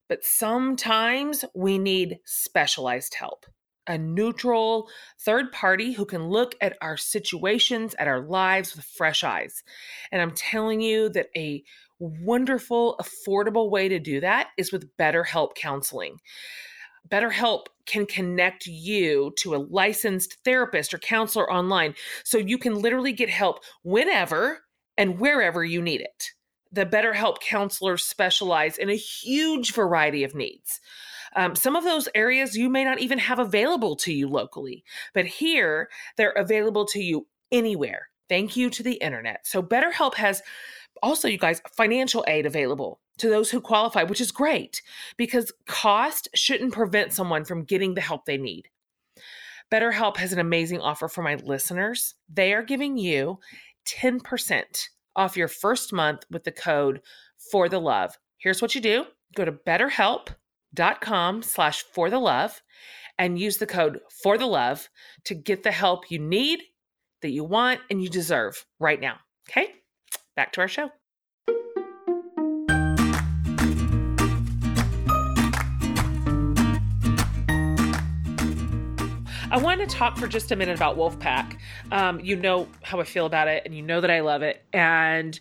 But sometimes we need specialized help a neutral third party who can look at our situations, at our lives with fresh eyes. And I'm telling you that a wonderful, affordable way to do that is with BetterHelp counseling. BetterHelp can connect you to a licensed therapist or counselor online so you can literally get help whenever and wherever you need it. The BetterHelp counselors specialize in a huge variety of needs. Um, some of those areas you may not even have available to you locally, but here they're available to you anywhere. Thank you to the internet. So, BetterHelp has also, you guys, financial aid available to those who qualify, which is great because cost shouldn't prevent someone from getting the help they need. BetterHelp has an amazing offer for my listeners. They are giving you 10% off your first month with the code for the love. Here's what you do. Go to betterhelp.com slash for the love and use the code for the love to get the help you need, that you want, and you deserve right now. Okay? Back to our show. I want to talk for just a minute about Wolfpack. Um, you know how I feel about it, and you know that I love it. And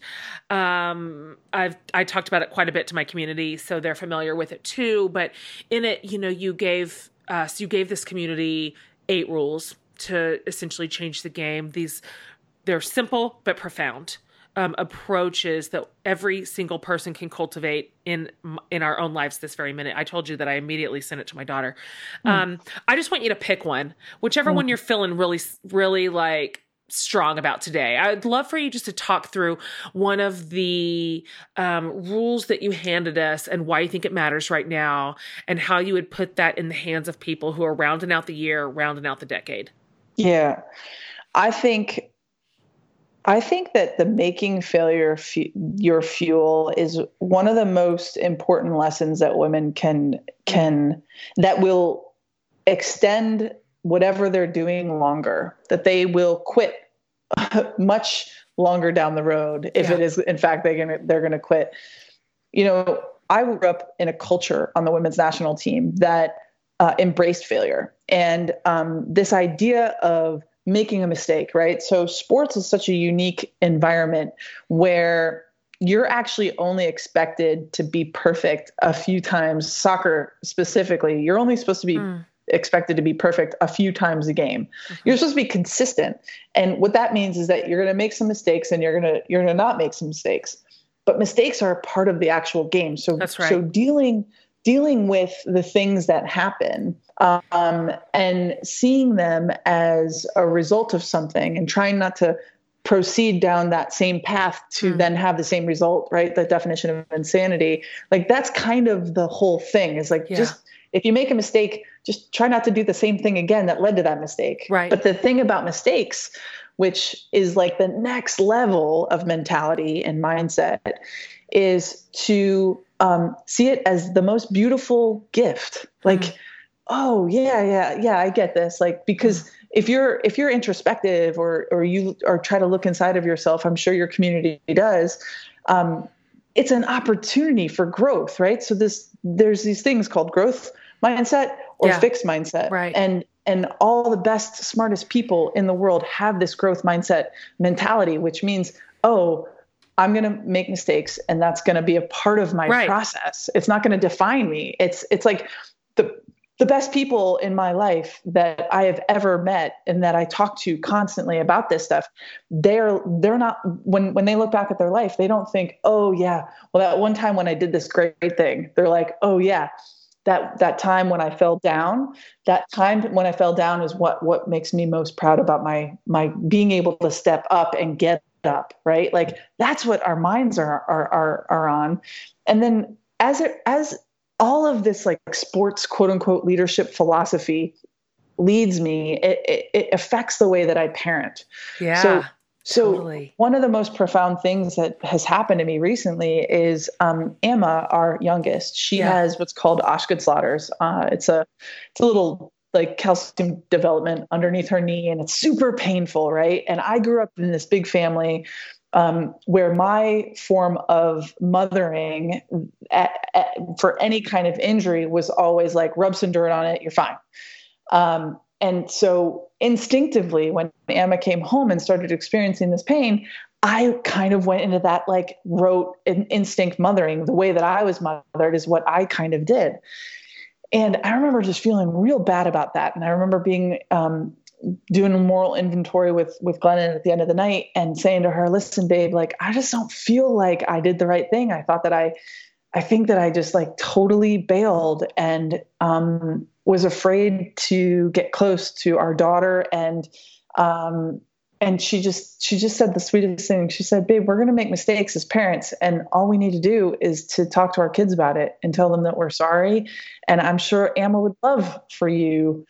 um, I've I talked about it quite a bit to my community, so they're familiar with it too. But in it, you know, you gave us you gave this community eight rules to essentially change the game. These they're simple but profound um, approaches that every single person can cultivate in in our own lives this very minute. I told you that I immediately sent it to my daughter. Mm. Um, I just want you to pick one, whichever mm. one you're feeling really, really like strong about today. I'd love for you just to talk through one of the um, rules that you handed us and why you think it matters right now, and how you would put that in the hands of people who are rounding out the year, rounding out the decade. Yeah, I think I think that the making failure fu- your fuel is one of the most important lessons that women can can that will extend whatever they're doing longer. That they will quit much longer down the road if yeah. it is in fact they're gonna they're gonna quit. You know, I grew up in a culture on the women's national team that uh, embraced failure, and um, this idea of making a mistake, right? So sports is such a unique environment where you're actually only expected to be perfect a few times. Soccer specifically, you're only supposed to be mm. expected to be perfect a few times a game. Mm-hmm. You're supposed to be consistent. And what that means is that you're going to make some mistakes and you're going to you're going to not make some mistakes. But mistakes are a part of the actual game. So That's right. so dealing dealing with the things that happen um, and seeing them as a result of something and trying not to proceed down that same path to mm. then have the same result right the definition of insanity like that's kind of the whole thing is like yeah. just if you make a mistake just try not to do the same thing again that led to that mistake right but the thing about mistakes which is like the next level of mentality and mindset is to um, see it as the most beautiful gift. Like mm oh yeah yeah yeah i get this. Like because if you're if you're introspective or or you or try to look inside of yourself i'm sure your community does um, it's an opportunity for growth right? So this there's these things called growth mindset or yeah. fixed mindset. Right. And and all the best smartest people in the world have this growth mindset mentality which means oh i'm going to make mistakes and that's going to be a part of my right. process it's not going to define me it's it's like the the best people in my life that I have ever met and that I talk to constantly about this stuff, they're they're not when when they look back at their life, they don't think, "Oh yeah, well that one time when I did this great thing." They're like, "Oh yeah, that that time when I fell down, that time when I fell down is what what makes me most proud about my my being able to step up and get up, right? Like that's what our minds are are are, are on. And then as it as all of this like sports quote unquote leadership philosophy leads me it, it, it affects the way that i parent yeah so so totally. one of the most profound things that has happened to me recently is um, Amma, our youngest. She yeah. has what's called Osgood-Schlatters. Uh, it's a it's a little like calcium development underneath her knee, and it's super painful, right? And I grew up in this big family um, where my form of mothering at, at, for any kind of injury was always like rub some dirt on it, you're fine. Um, and so instinctively, when Amma came home and started experiencing this pain, I kind of went into that like rote instinct mothering. The way that I was mothered is what I kind of did. And I remember just feeling real bad about that. And I remember being um, doing a moral inventory with with Glennon at the end of the night and saying to her, "Listen, babe, like I just don't feel like I did the right thing. I thought that I, I think that I just like totally bailed and um, was afraid to get close to our daughter and." Um, and she just she just said the sweetest thing she said babe we're going to make mistakes as parents and all we need to do is to talk to our kids about it and tell them that we're sorry and i'm sure Amma would love for you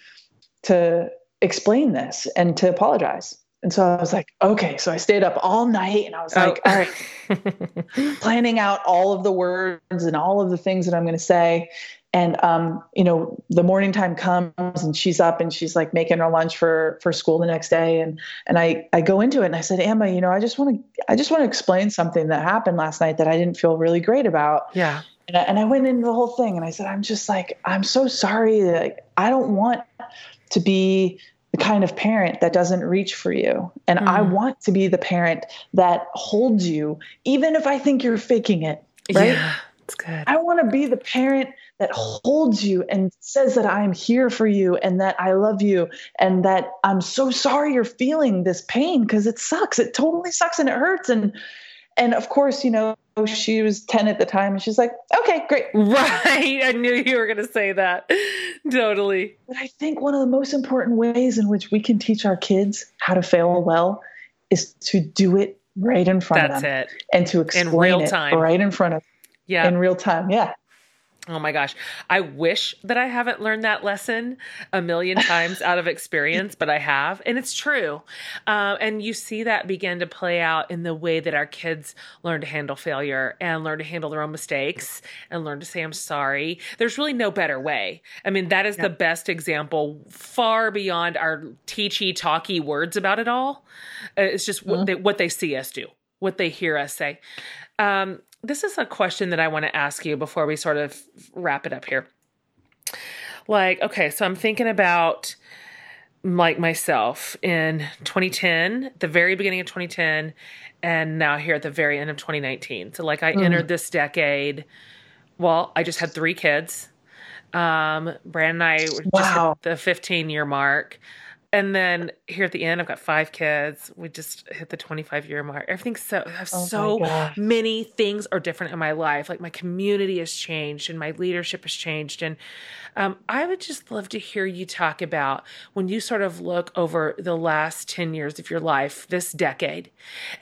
to explain this and to apologize. And so I was like, okay. So I stayed up all night and I was oh. like, oh. all right, planning out all of the words and all of the things that I'm going to say. And um, you know, the morning time comes and she's up and she's like making her lunch for for school the next day. And and I I go into it and I said, Amma, you know, I just want to I just want to explain something that happened last night that I didn't feel really great about. Yeah. And I, and I went into the whole thing and I said, I'm just like, I'm so sorry that I don't want to be the kind of parent that doesn't reach for you. And mm. I want to be the parent that holds you, even if I think you're faking it. Right? Yeah, that's good. I want to be the parent that holds you and says that I'm here for you and that I love you and that I'm so sorry you're feeling this pain because it sucks. It totally sucks and it hurts. And and of course, you know, she was 10 at the time and she's like, okay, great. Right. I knew you were going to say that. totally. But I think one of the most important ways in which we can teach our kids how to fail well is to do it right in front That's of them. it. And to explain in real time. right in front of them. Yeah. In real time. Yeah. Oh my gosh. I wish that I haven't learned that lesson a million times out of experience, but I have. And it's true. Uh, and you see that begin to play out in the way that our kids learn to handle failure and learn to handle their own mistakes and learn to say, I'm sorry. There's really no better way. I mean, that is yeah. the best example, far beyond our teachy, talky words about it all. Uh, it's just mm-hmm. what, they, what they see us do, what they hear us say. Um, this is a question that I want to ask you before we sort of wrap it up here. Like, okay, so I'm thinking about like myself in 2010, the very beginning of 2010, and now here at the very end of 2019. So, like, I mm. entered this decade. Well, I just had three kids. Um, Brandon and I wow. just hit the 15 year mark and then here at the end, I've got five kids. We just hit the 25 year mark. Everything's so, I have oh so many things are different in my life. Like my community has changed and my leadership has changed. And um, I would just love to hear you talk about when you sort of look over the last 10 years of your life, this decade.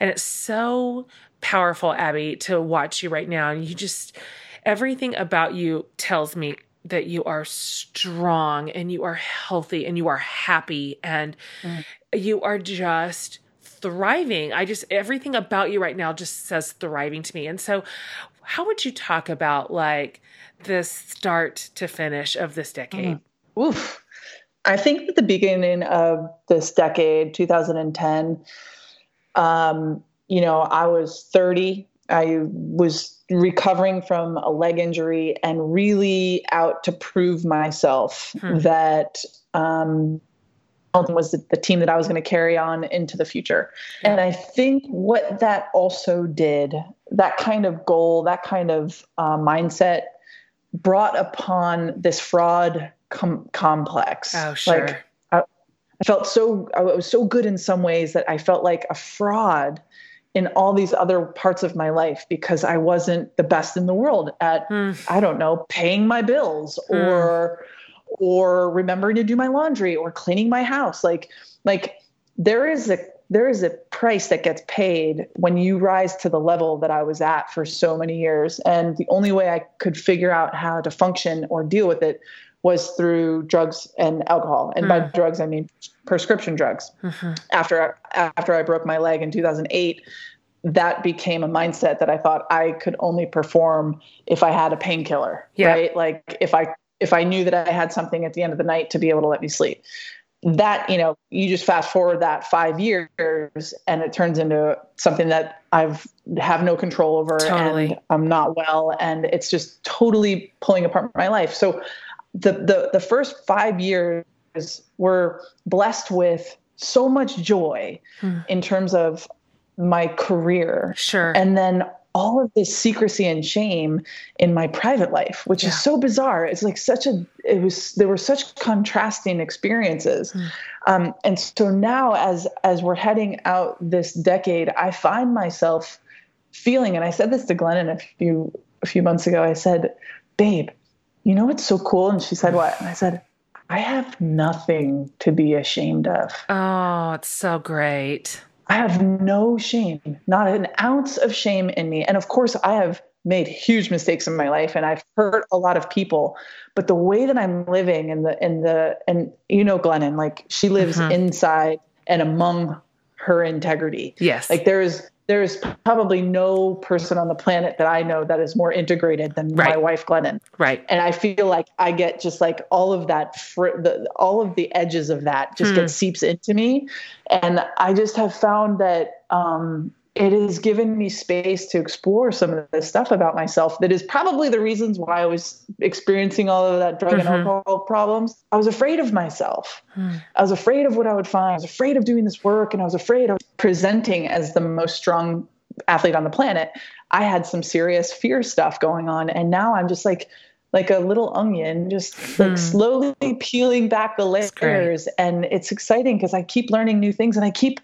And it's so powerful, Abby, to watch you right now. And you just, everything about you tells me that you are strong and you are healthy and you are happy and mm. you are just thriving. I just, everything about you right now just says thriving to me. And so, how would you talk about like the start to finish of this decade? Mm. Oof. I think at the beginning of this decade, 2010, um, you know, I was 30. I was recovering from a leg injury and really out to prove myself hmm. that um, was the, the, team that I was going to carry on into the future. And I think what that also did, that kind of goal, that kind of uh, mindset, brought upon this fraud com- complex. Oh, sure. Like, I, I felt so, I was so good in some ways that I felt like a fraud in all these other parts of my life because I wasn't the best in the world at mm. I don't know paying my bills mm. or or remembering to do my laundry or cleaning my house like like there is a there is a price that gets paid when you rise to the level that I was at for so many years and the only way I could figure out how to function or deal with it was through drugs and alcohol and mm. by hmm. drugs i mean prescription drugs mm-hmm. after after i broke my leg in 2008 that became a mindset that i thought i could only perform if i had a painkiller yeah. right like if i if i knew that i had something at the end of the night to be able to let me sleep that you know you just fast forward that five years and it turns into something that i've have no control over totally. and i'm not well and it's just totally pulling apart my life so the the the first five years were blessed with so much joy hmm. in terms of my career. Sure. And then all of this secrecy and shame in my private life, which yeah. is so bizarre. It's like such a, it was, there were such contrasting experiences. Hmm. Um, and so now as, as we're heading out this decade, I find myself feeling, and I said this to Glennon a few, a few months ago, I said, babe, you know what's so cool? And she said, what? And I said, I have nothing to be ashamed of. Oh, it's so great. I have no shame, not an ounce of shame in me. And of course, I have made huge mistakes in my life and I've hurt a lot of people. But the way that I'm living and the and the and you know Glennon, like she lives mm-hmm. inside and among her integrity. Yes. Like there is there is probably no person on the planet that I know that is more integrated than right. my wife Glennon. Right. And I feel like I get just like all of that, fr- the, all of the edges of that just hmm. get seeps into me, and I just have found that um, it has given me space to explore some of this stuff about myself that is probably the reasons why I was experiencing all of that drug mm-hmm. and alcohol problems. I was afraid of myself. Mm. I was afraid of what I would find. I was afraid of doing this work and I was afraid of presenting as the most strong athlete on the planet. I had some serious fear stuff going on and now I'm just like like a little onion, just like hmm. slowly peeling back the layers. And it's exciting because I keep learning new things and I keep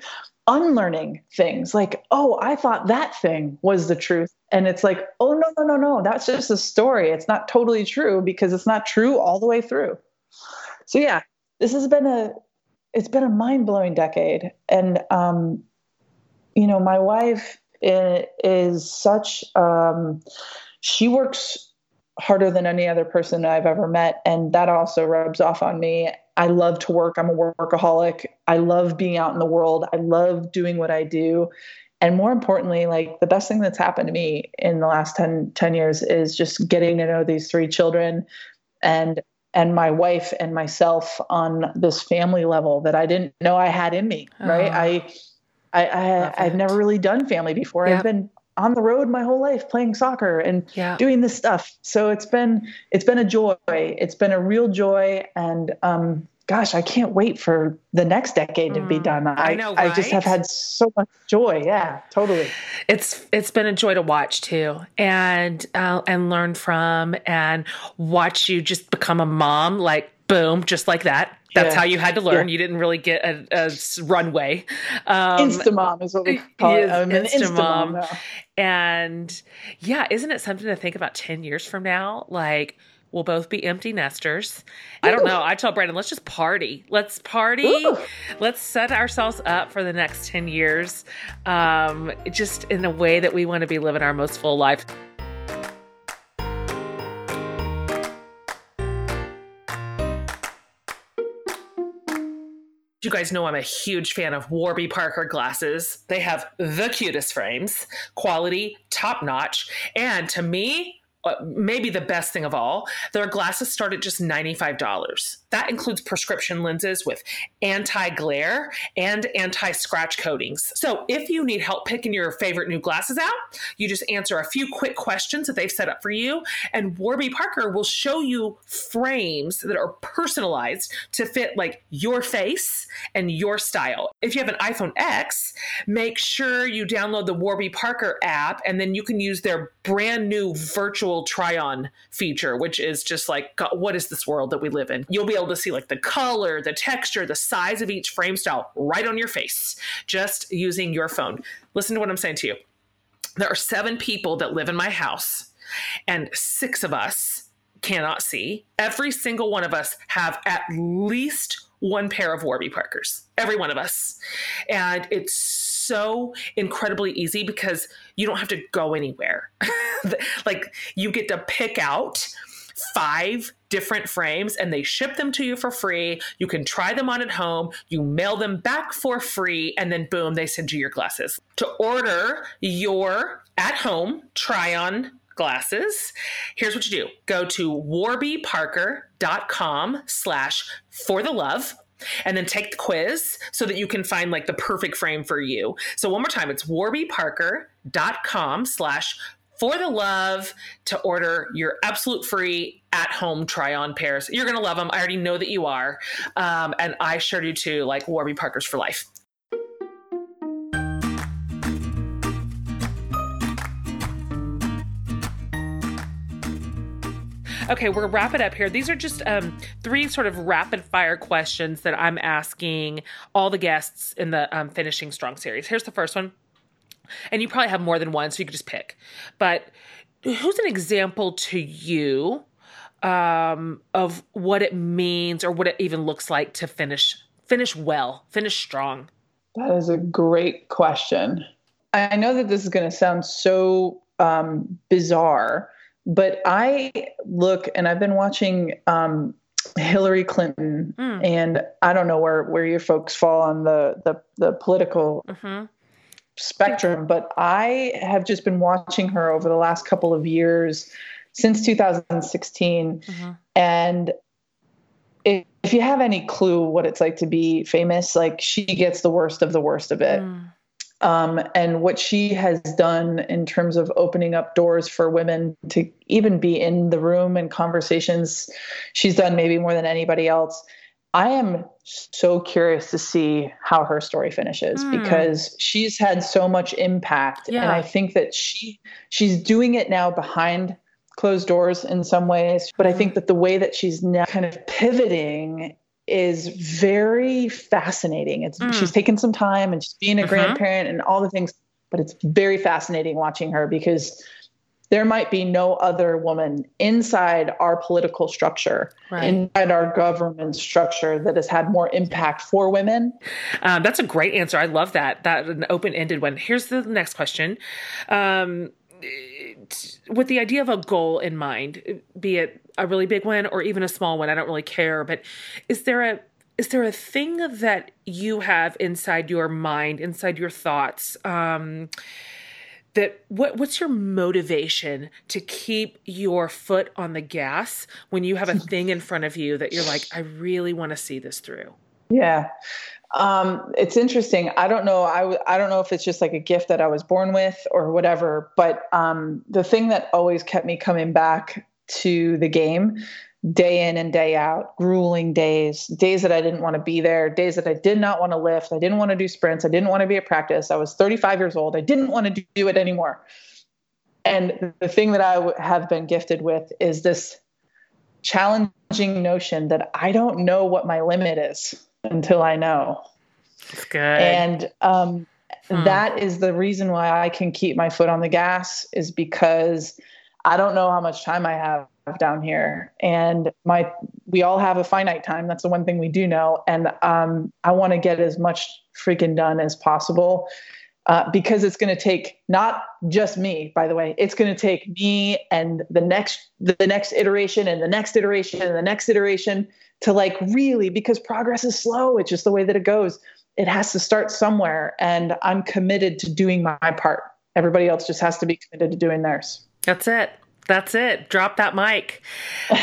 unlearning things like, oh, I thought that thing was the truth. And it's like, oh, no, no, no, no, that's just a story. It's not totally true because it's not true all the way through. So, yeah, this has been a, it's been a mind blowing decade. And, um, you know, my wife is such, um, she works harder than any other person I've ever met. And that also rubs off on me. I love to work. I'm a workaholic. I love being out in the world. I love doing what I do. And more importantly, like the best thing that's happened to me in the last 10, 10 years is just getting to know these three children and and my wife and myself on this family level that I didn't know I had in me. Right. Oh, I I, I I've never really done family before. Yep. I've been on the road my whole life playing soccer and yeah. doing this stuff. So it's been it's been a joy. It's been a real joy, and um, gosh, I can't wait for the next decade to be mm. done. I, I know, right? I just have had so much joy. Yeah, totally. It's it's been a joy to watch too, and uh, and learn from, and watch you just become a mom. Like boom, just like that. That's yeah. how you had to learn. Yeah. You didn't really get a, a runway. Um, Instamom is what we call it. I'm an Instamom. Instamom and yeah, isn't it something to think about 10 years from now? Like, we'll both be empty nesters. I don't know. I tell Brandon, let's just party. Let's party. Ooh. Let's set ourselves up for the next 10 years, um, just in a way that we want to be living our most full life. You guys know I'm a huge fan of Warby Parker glasses. They have the cutest frames, quality, top notch, and to me, Uh, maybe the best thing of all, their glasses start at just $95. That includes prescription lenses with anti glare and anti scratch coatings. So, if you need help picking your favorite new glasses out, you just answer a few quick questions that they've set up for you, and Warby Parker will show you frames that are personalized to fit like your face and your style. If you have an iPhone X, make sure you download the Warby Parker app, and then you can use their brand new virtual try on feature, which is just like, God, what is this world that we live in? You'll be able to see like the color, the texture, the size of each frame style right on your face, just using your phone. Listen to what I'm saying to you. There are seven people that live in my house, and six of us cannot see. Every single one of us have at least one pair of Warby Parkers. Every one of us. And it's so incredibly easy because you don't have to go anywhere. like you get to pick out five different frames and they ship them to you for free. You can try them on at home, you mail them back for free, and then boom, they send you your glasses. To order your at home try on glasses, here's what you do go to warbyparker.com slash for the love and then take the quiz so that you can find like the perfect frame for you. So one more time, it's warbyparker.com slash for the love to order your absolute free at home try on pairs. You're going to love them. I already know that you are. Um, and I sure do too, like Warby Parker's for life. Okay, we're wrap it up here. These are just um, three sort of rapid fire questions that I'm asking all the guests in the um, Finishing Strong series. Here's the first one and you probably have more than one, so you could just pick. But who's an example to you um, of what it means or what it even looks like to finish finish well, finish strong? That is a great question. I know that this is going to sound so um, bizarre, but I look and I've been watching um, Hillary Clinton, mm. and I don't know where where your folks fall on the the, the political mm-hmm spectrum, but I have just been watching her over the last couple of years since 2016. Mm-hmm. And if, if, you have any clue what it's like to be famous, like she gets the worst of the worst of it. Mm. Um, and what she has done in terms of opening up doors for women to even be in the room and conversations, she's done maybe more than anybody else. I am so curious to see how her story finishes mm. because she's had so much impact yeah. and I think that she she's doing it now behind closed doors in some ways but I think that the way that she's now kind of pivoting is very fascinating. It's mm. she's taken some time and she's being a uh-huh. grandparent and all the things but it's very fascinating watching her because there might be no other woman inside our political structure, right. inside our government structure that has had more impact for women. Um, that's a great answer. I love that. That an open ended one. Here's the next question. Um, with the idea of a goal in mind, be it a really big one or even a small one, I don't really care. But is there a is there a thing that you have inside your mind, inside your thoughts? Um, that what what's your motivation to keep your foot on the gas when you have a thing in front of you that you're like I really want to see this through? Yeah. Um, it's interesting. I don't know. I w- I don't know if it's just like a gift that I was born with or whatever. But um, the thing that always kept me coming back to the game day in and day out, grueling days, days that I didn't want to be there, days that I did not want to lift, I didn't want to do sprints, I didn't want to be at practice. I was 35 years old. I didn't want to do it anymore. And the thing that I have been gifted with is this challenging notion that I don't know what my limit is until I know. That's good. And um, hmm. that is the reason why I can keep my foot on the gas is because I don't know how much time I have down here. And my we all have a finite time. That's the one thing we do know. And um, i want to get as much freaking done as possible uh, because it's going to take not just me by the way. It's going to take me and the next the next iteration and the next iteration and the next iteration to like really because progress is slow. It's just the way that it goes. It has to start somewhere. And i'm committed to doing my part. Everybody else just has to be committed to doing theirs. That's it that's it. Drop that mic.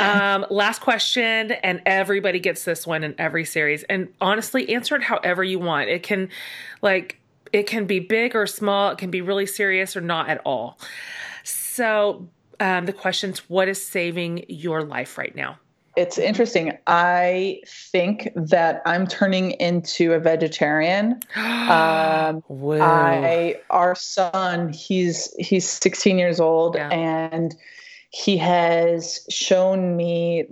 Um, last question, and everybody gets this one in every series. And honestly, answer it however you want. It can, like, it can be big or small. It can be really serious or not at all. So, um, the question's what is saving your life right now? It's interesting. I think that I'm turning into a vegetarian. um, I, our son, he's he's 16 years old, yeah. and he has shown me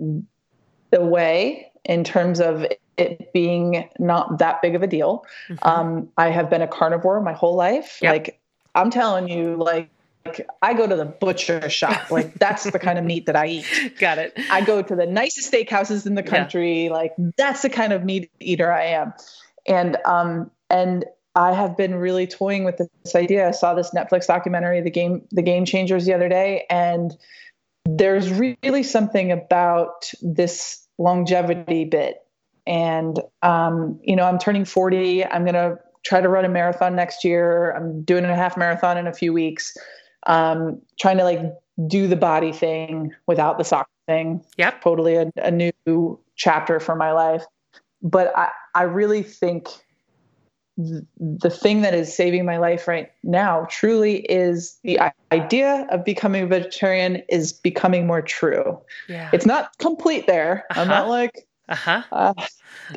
the way in terms of it being not that big of a deal. Mm-hmm. Um, I have been a carnivore my whole life. Yep. Like I'm telling you, like like I go to the butcher shop. Like that's the kind of meat that I eat. Got it. I go to the nicest steakhouses in the country. Yeah. Like that's the kind of meat eater I am. And um and I have been really toying with this idea. I saw this Netflix documentary, the game the game changers the other day and there's really something about this longevity bit. And, um, you know, I'm turning 40. I'm going to try to run a marathon next year. I'm doing a half marathon in a few weeks. Um, trying to like do the body thing without the soccer thing. Yep. Totally a, a new chapter for my life. But I, I really think the thing that is saving my life right now truly is the idea of becoming a vegetarian is becoming more true. Yeah. It's not complete there. Uh-huh. I'm not like, uh-huh. Uh,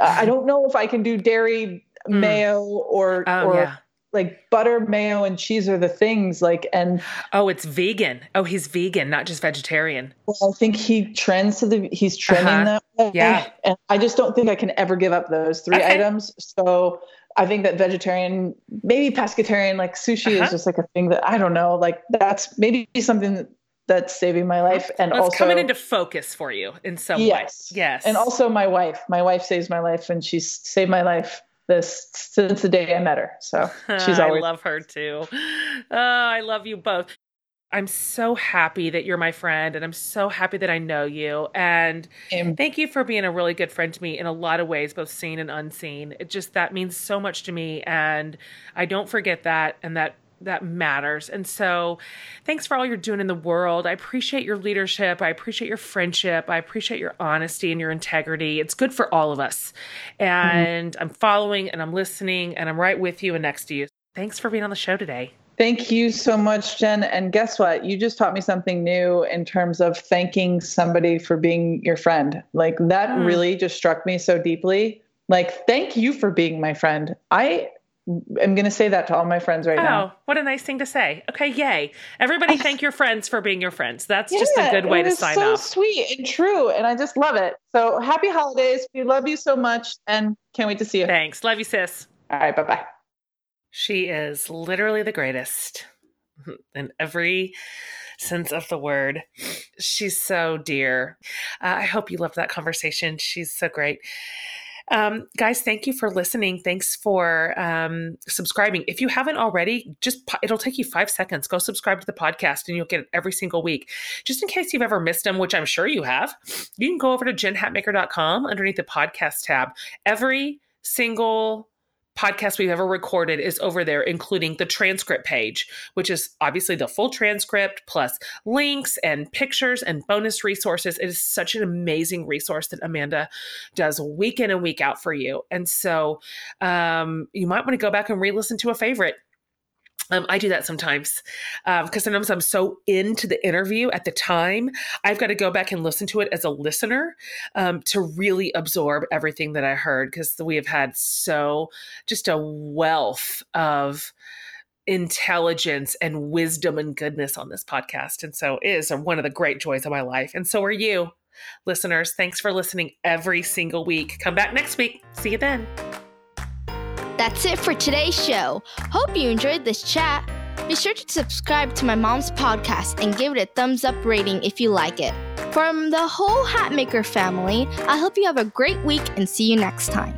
I don't know if I can do dairy mm. mayo or, oh, or yeah. Like butter, mayo, and cheese are the things like, and oh, it's vegan. Oh, he's vegan, not just vegetarian. Well, I think he trends to the, he's trending uh-huh. that way. Yeah. And I just don't think I can ever give up those three okay. items. So, I think that vegetarian, maybe pescatarian, like sushi uh-huh. is just like a thing that I don't know. Like that's maybe something that, that's saving my life and well, also coming into focus for you in some yes, way. Yes. And also my wife. My wife saves my life and she's saved my life this since the day I met her. So she's always I love her too. Oh, I love you both. I'm so happy that you're my friend and I'm so happy that I know you. And thank you for being a really good friend to me in a lot of ways, both seen and unseen. It just that means so much to me and I don't forget that and that that matters. And so thanks for all you're doing in the world. I appreciate your leadership. I appreciate your friendship. I appreciate your honesty and your integrity. It's good for all of us. And mm-hmm. I'm following and I'm listening and I'm right with you and next to you. Thanks for being on the show today. Thank you so much, Jen. And guess what? You just taught me something new in terms of thanking somebody for being your friend. Like that mm. really just struck me so deeply. Like, thank you for being my friend. I am going to say that to all my friends right oh, now. Oh, what a nice thing to say. Okay, yay. Everybody thank your friends for being your friends. That's yeah, just a good way to sign so off. so sweet and true. And I just love it. So happy holidays. We love you so much and can't wait to see you. Thanks. Love you, sis. All right. Bye bye. She is literally the greatest in every sense of the word. She's so dear. Uh, I hope you loved that conversation. She's so great. Um, guys, thank you for listening. Thanks for um, subscribing. If you haven't already, just it'll take you five seconds. Go subscribe to the podcast, and you'll get it every single week. Just in case you've ever missed them, which I'm sure you have, you can go over to jenhatmaker.com underneath the podcast tab. Every single podcast we've ever recorded is over there, including the transcript page, which is obviously the full transcript plus links and pictures and bonus resources. It is such an amazing resource that Amanda does week in and week out for you. And so um, you might want to go back and re listen to a favorite Um, I do that sometimes because um, sometimes I'm so into the interview at the time. I've got to go back and listen to it as a listener um, to really absorb everything that I heard because we have had so just a wealth of intelligence and wisdom and goodness on this podcast. And so it is one of the great joys of my life. And so are you, listeners. Thanks for listening every single week. Come back next week. See you then. That's it for today's show. Hope you enjoyed this chat. Be sure to subscribe to my mom's podcast and give it a thumbs up rating if you like it. From the whole Hatmaker family, I hope you have a great week and see you next time.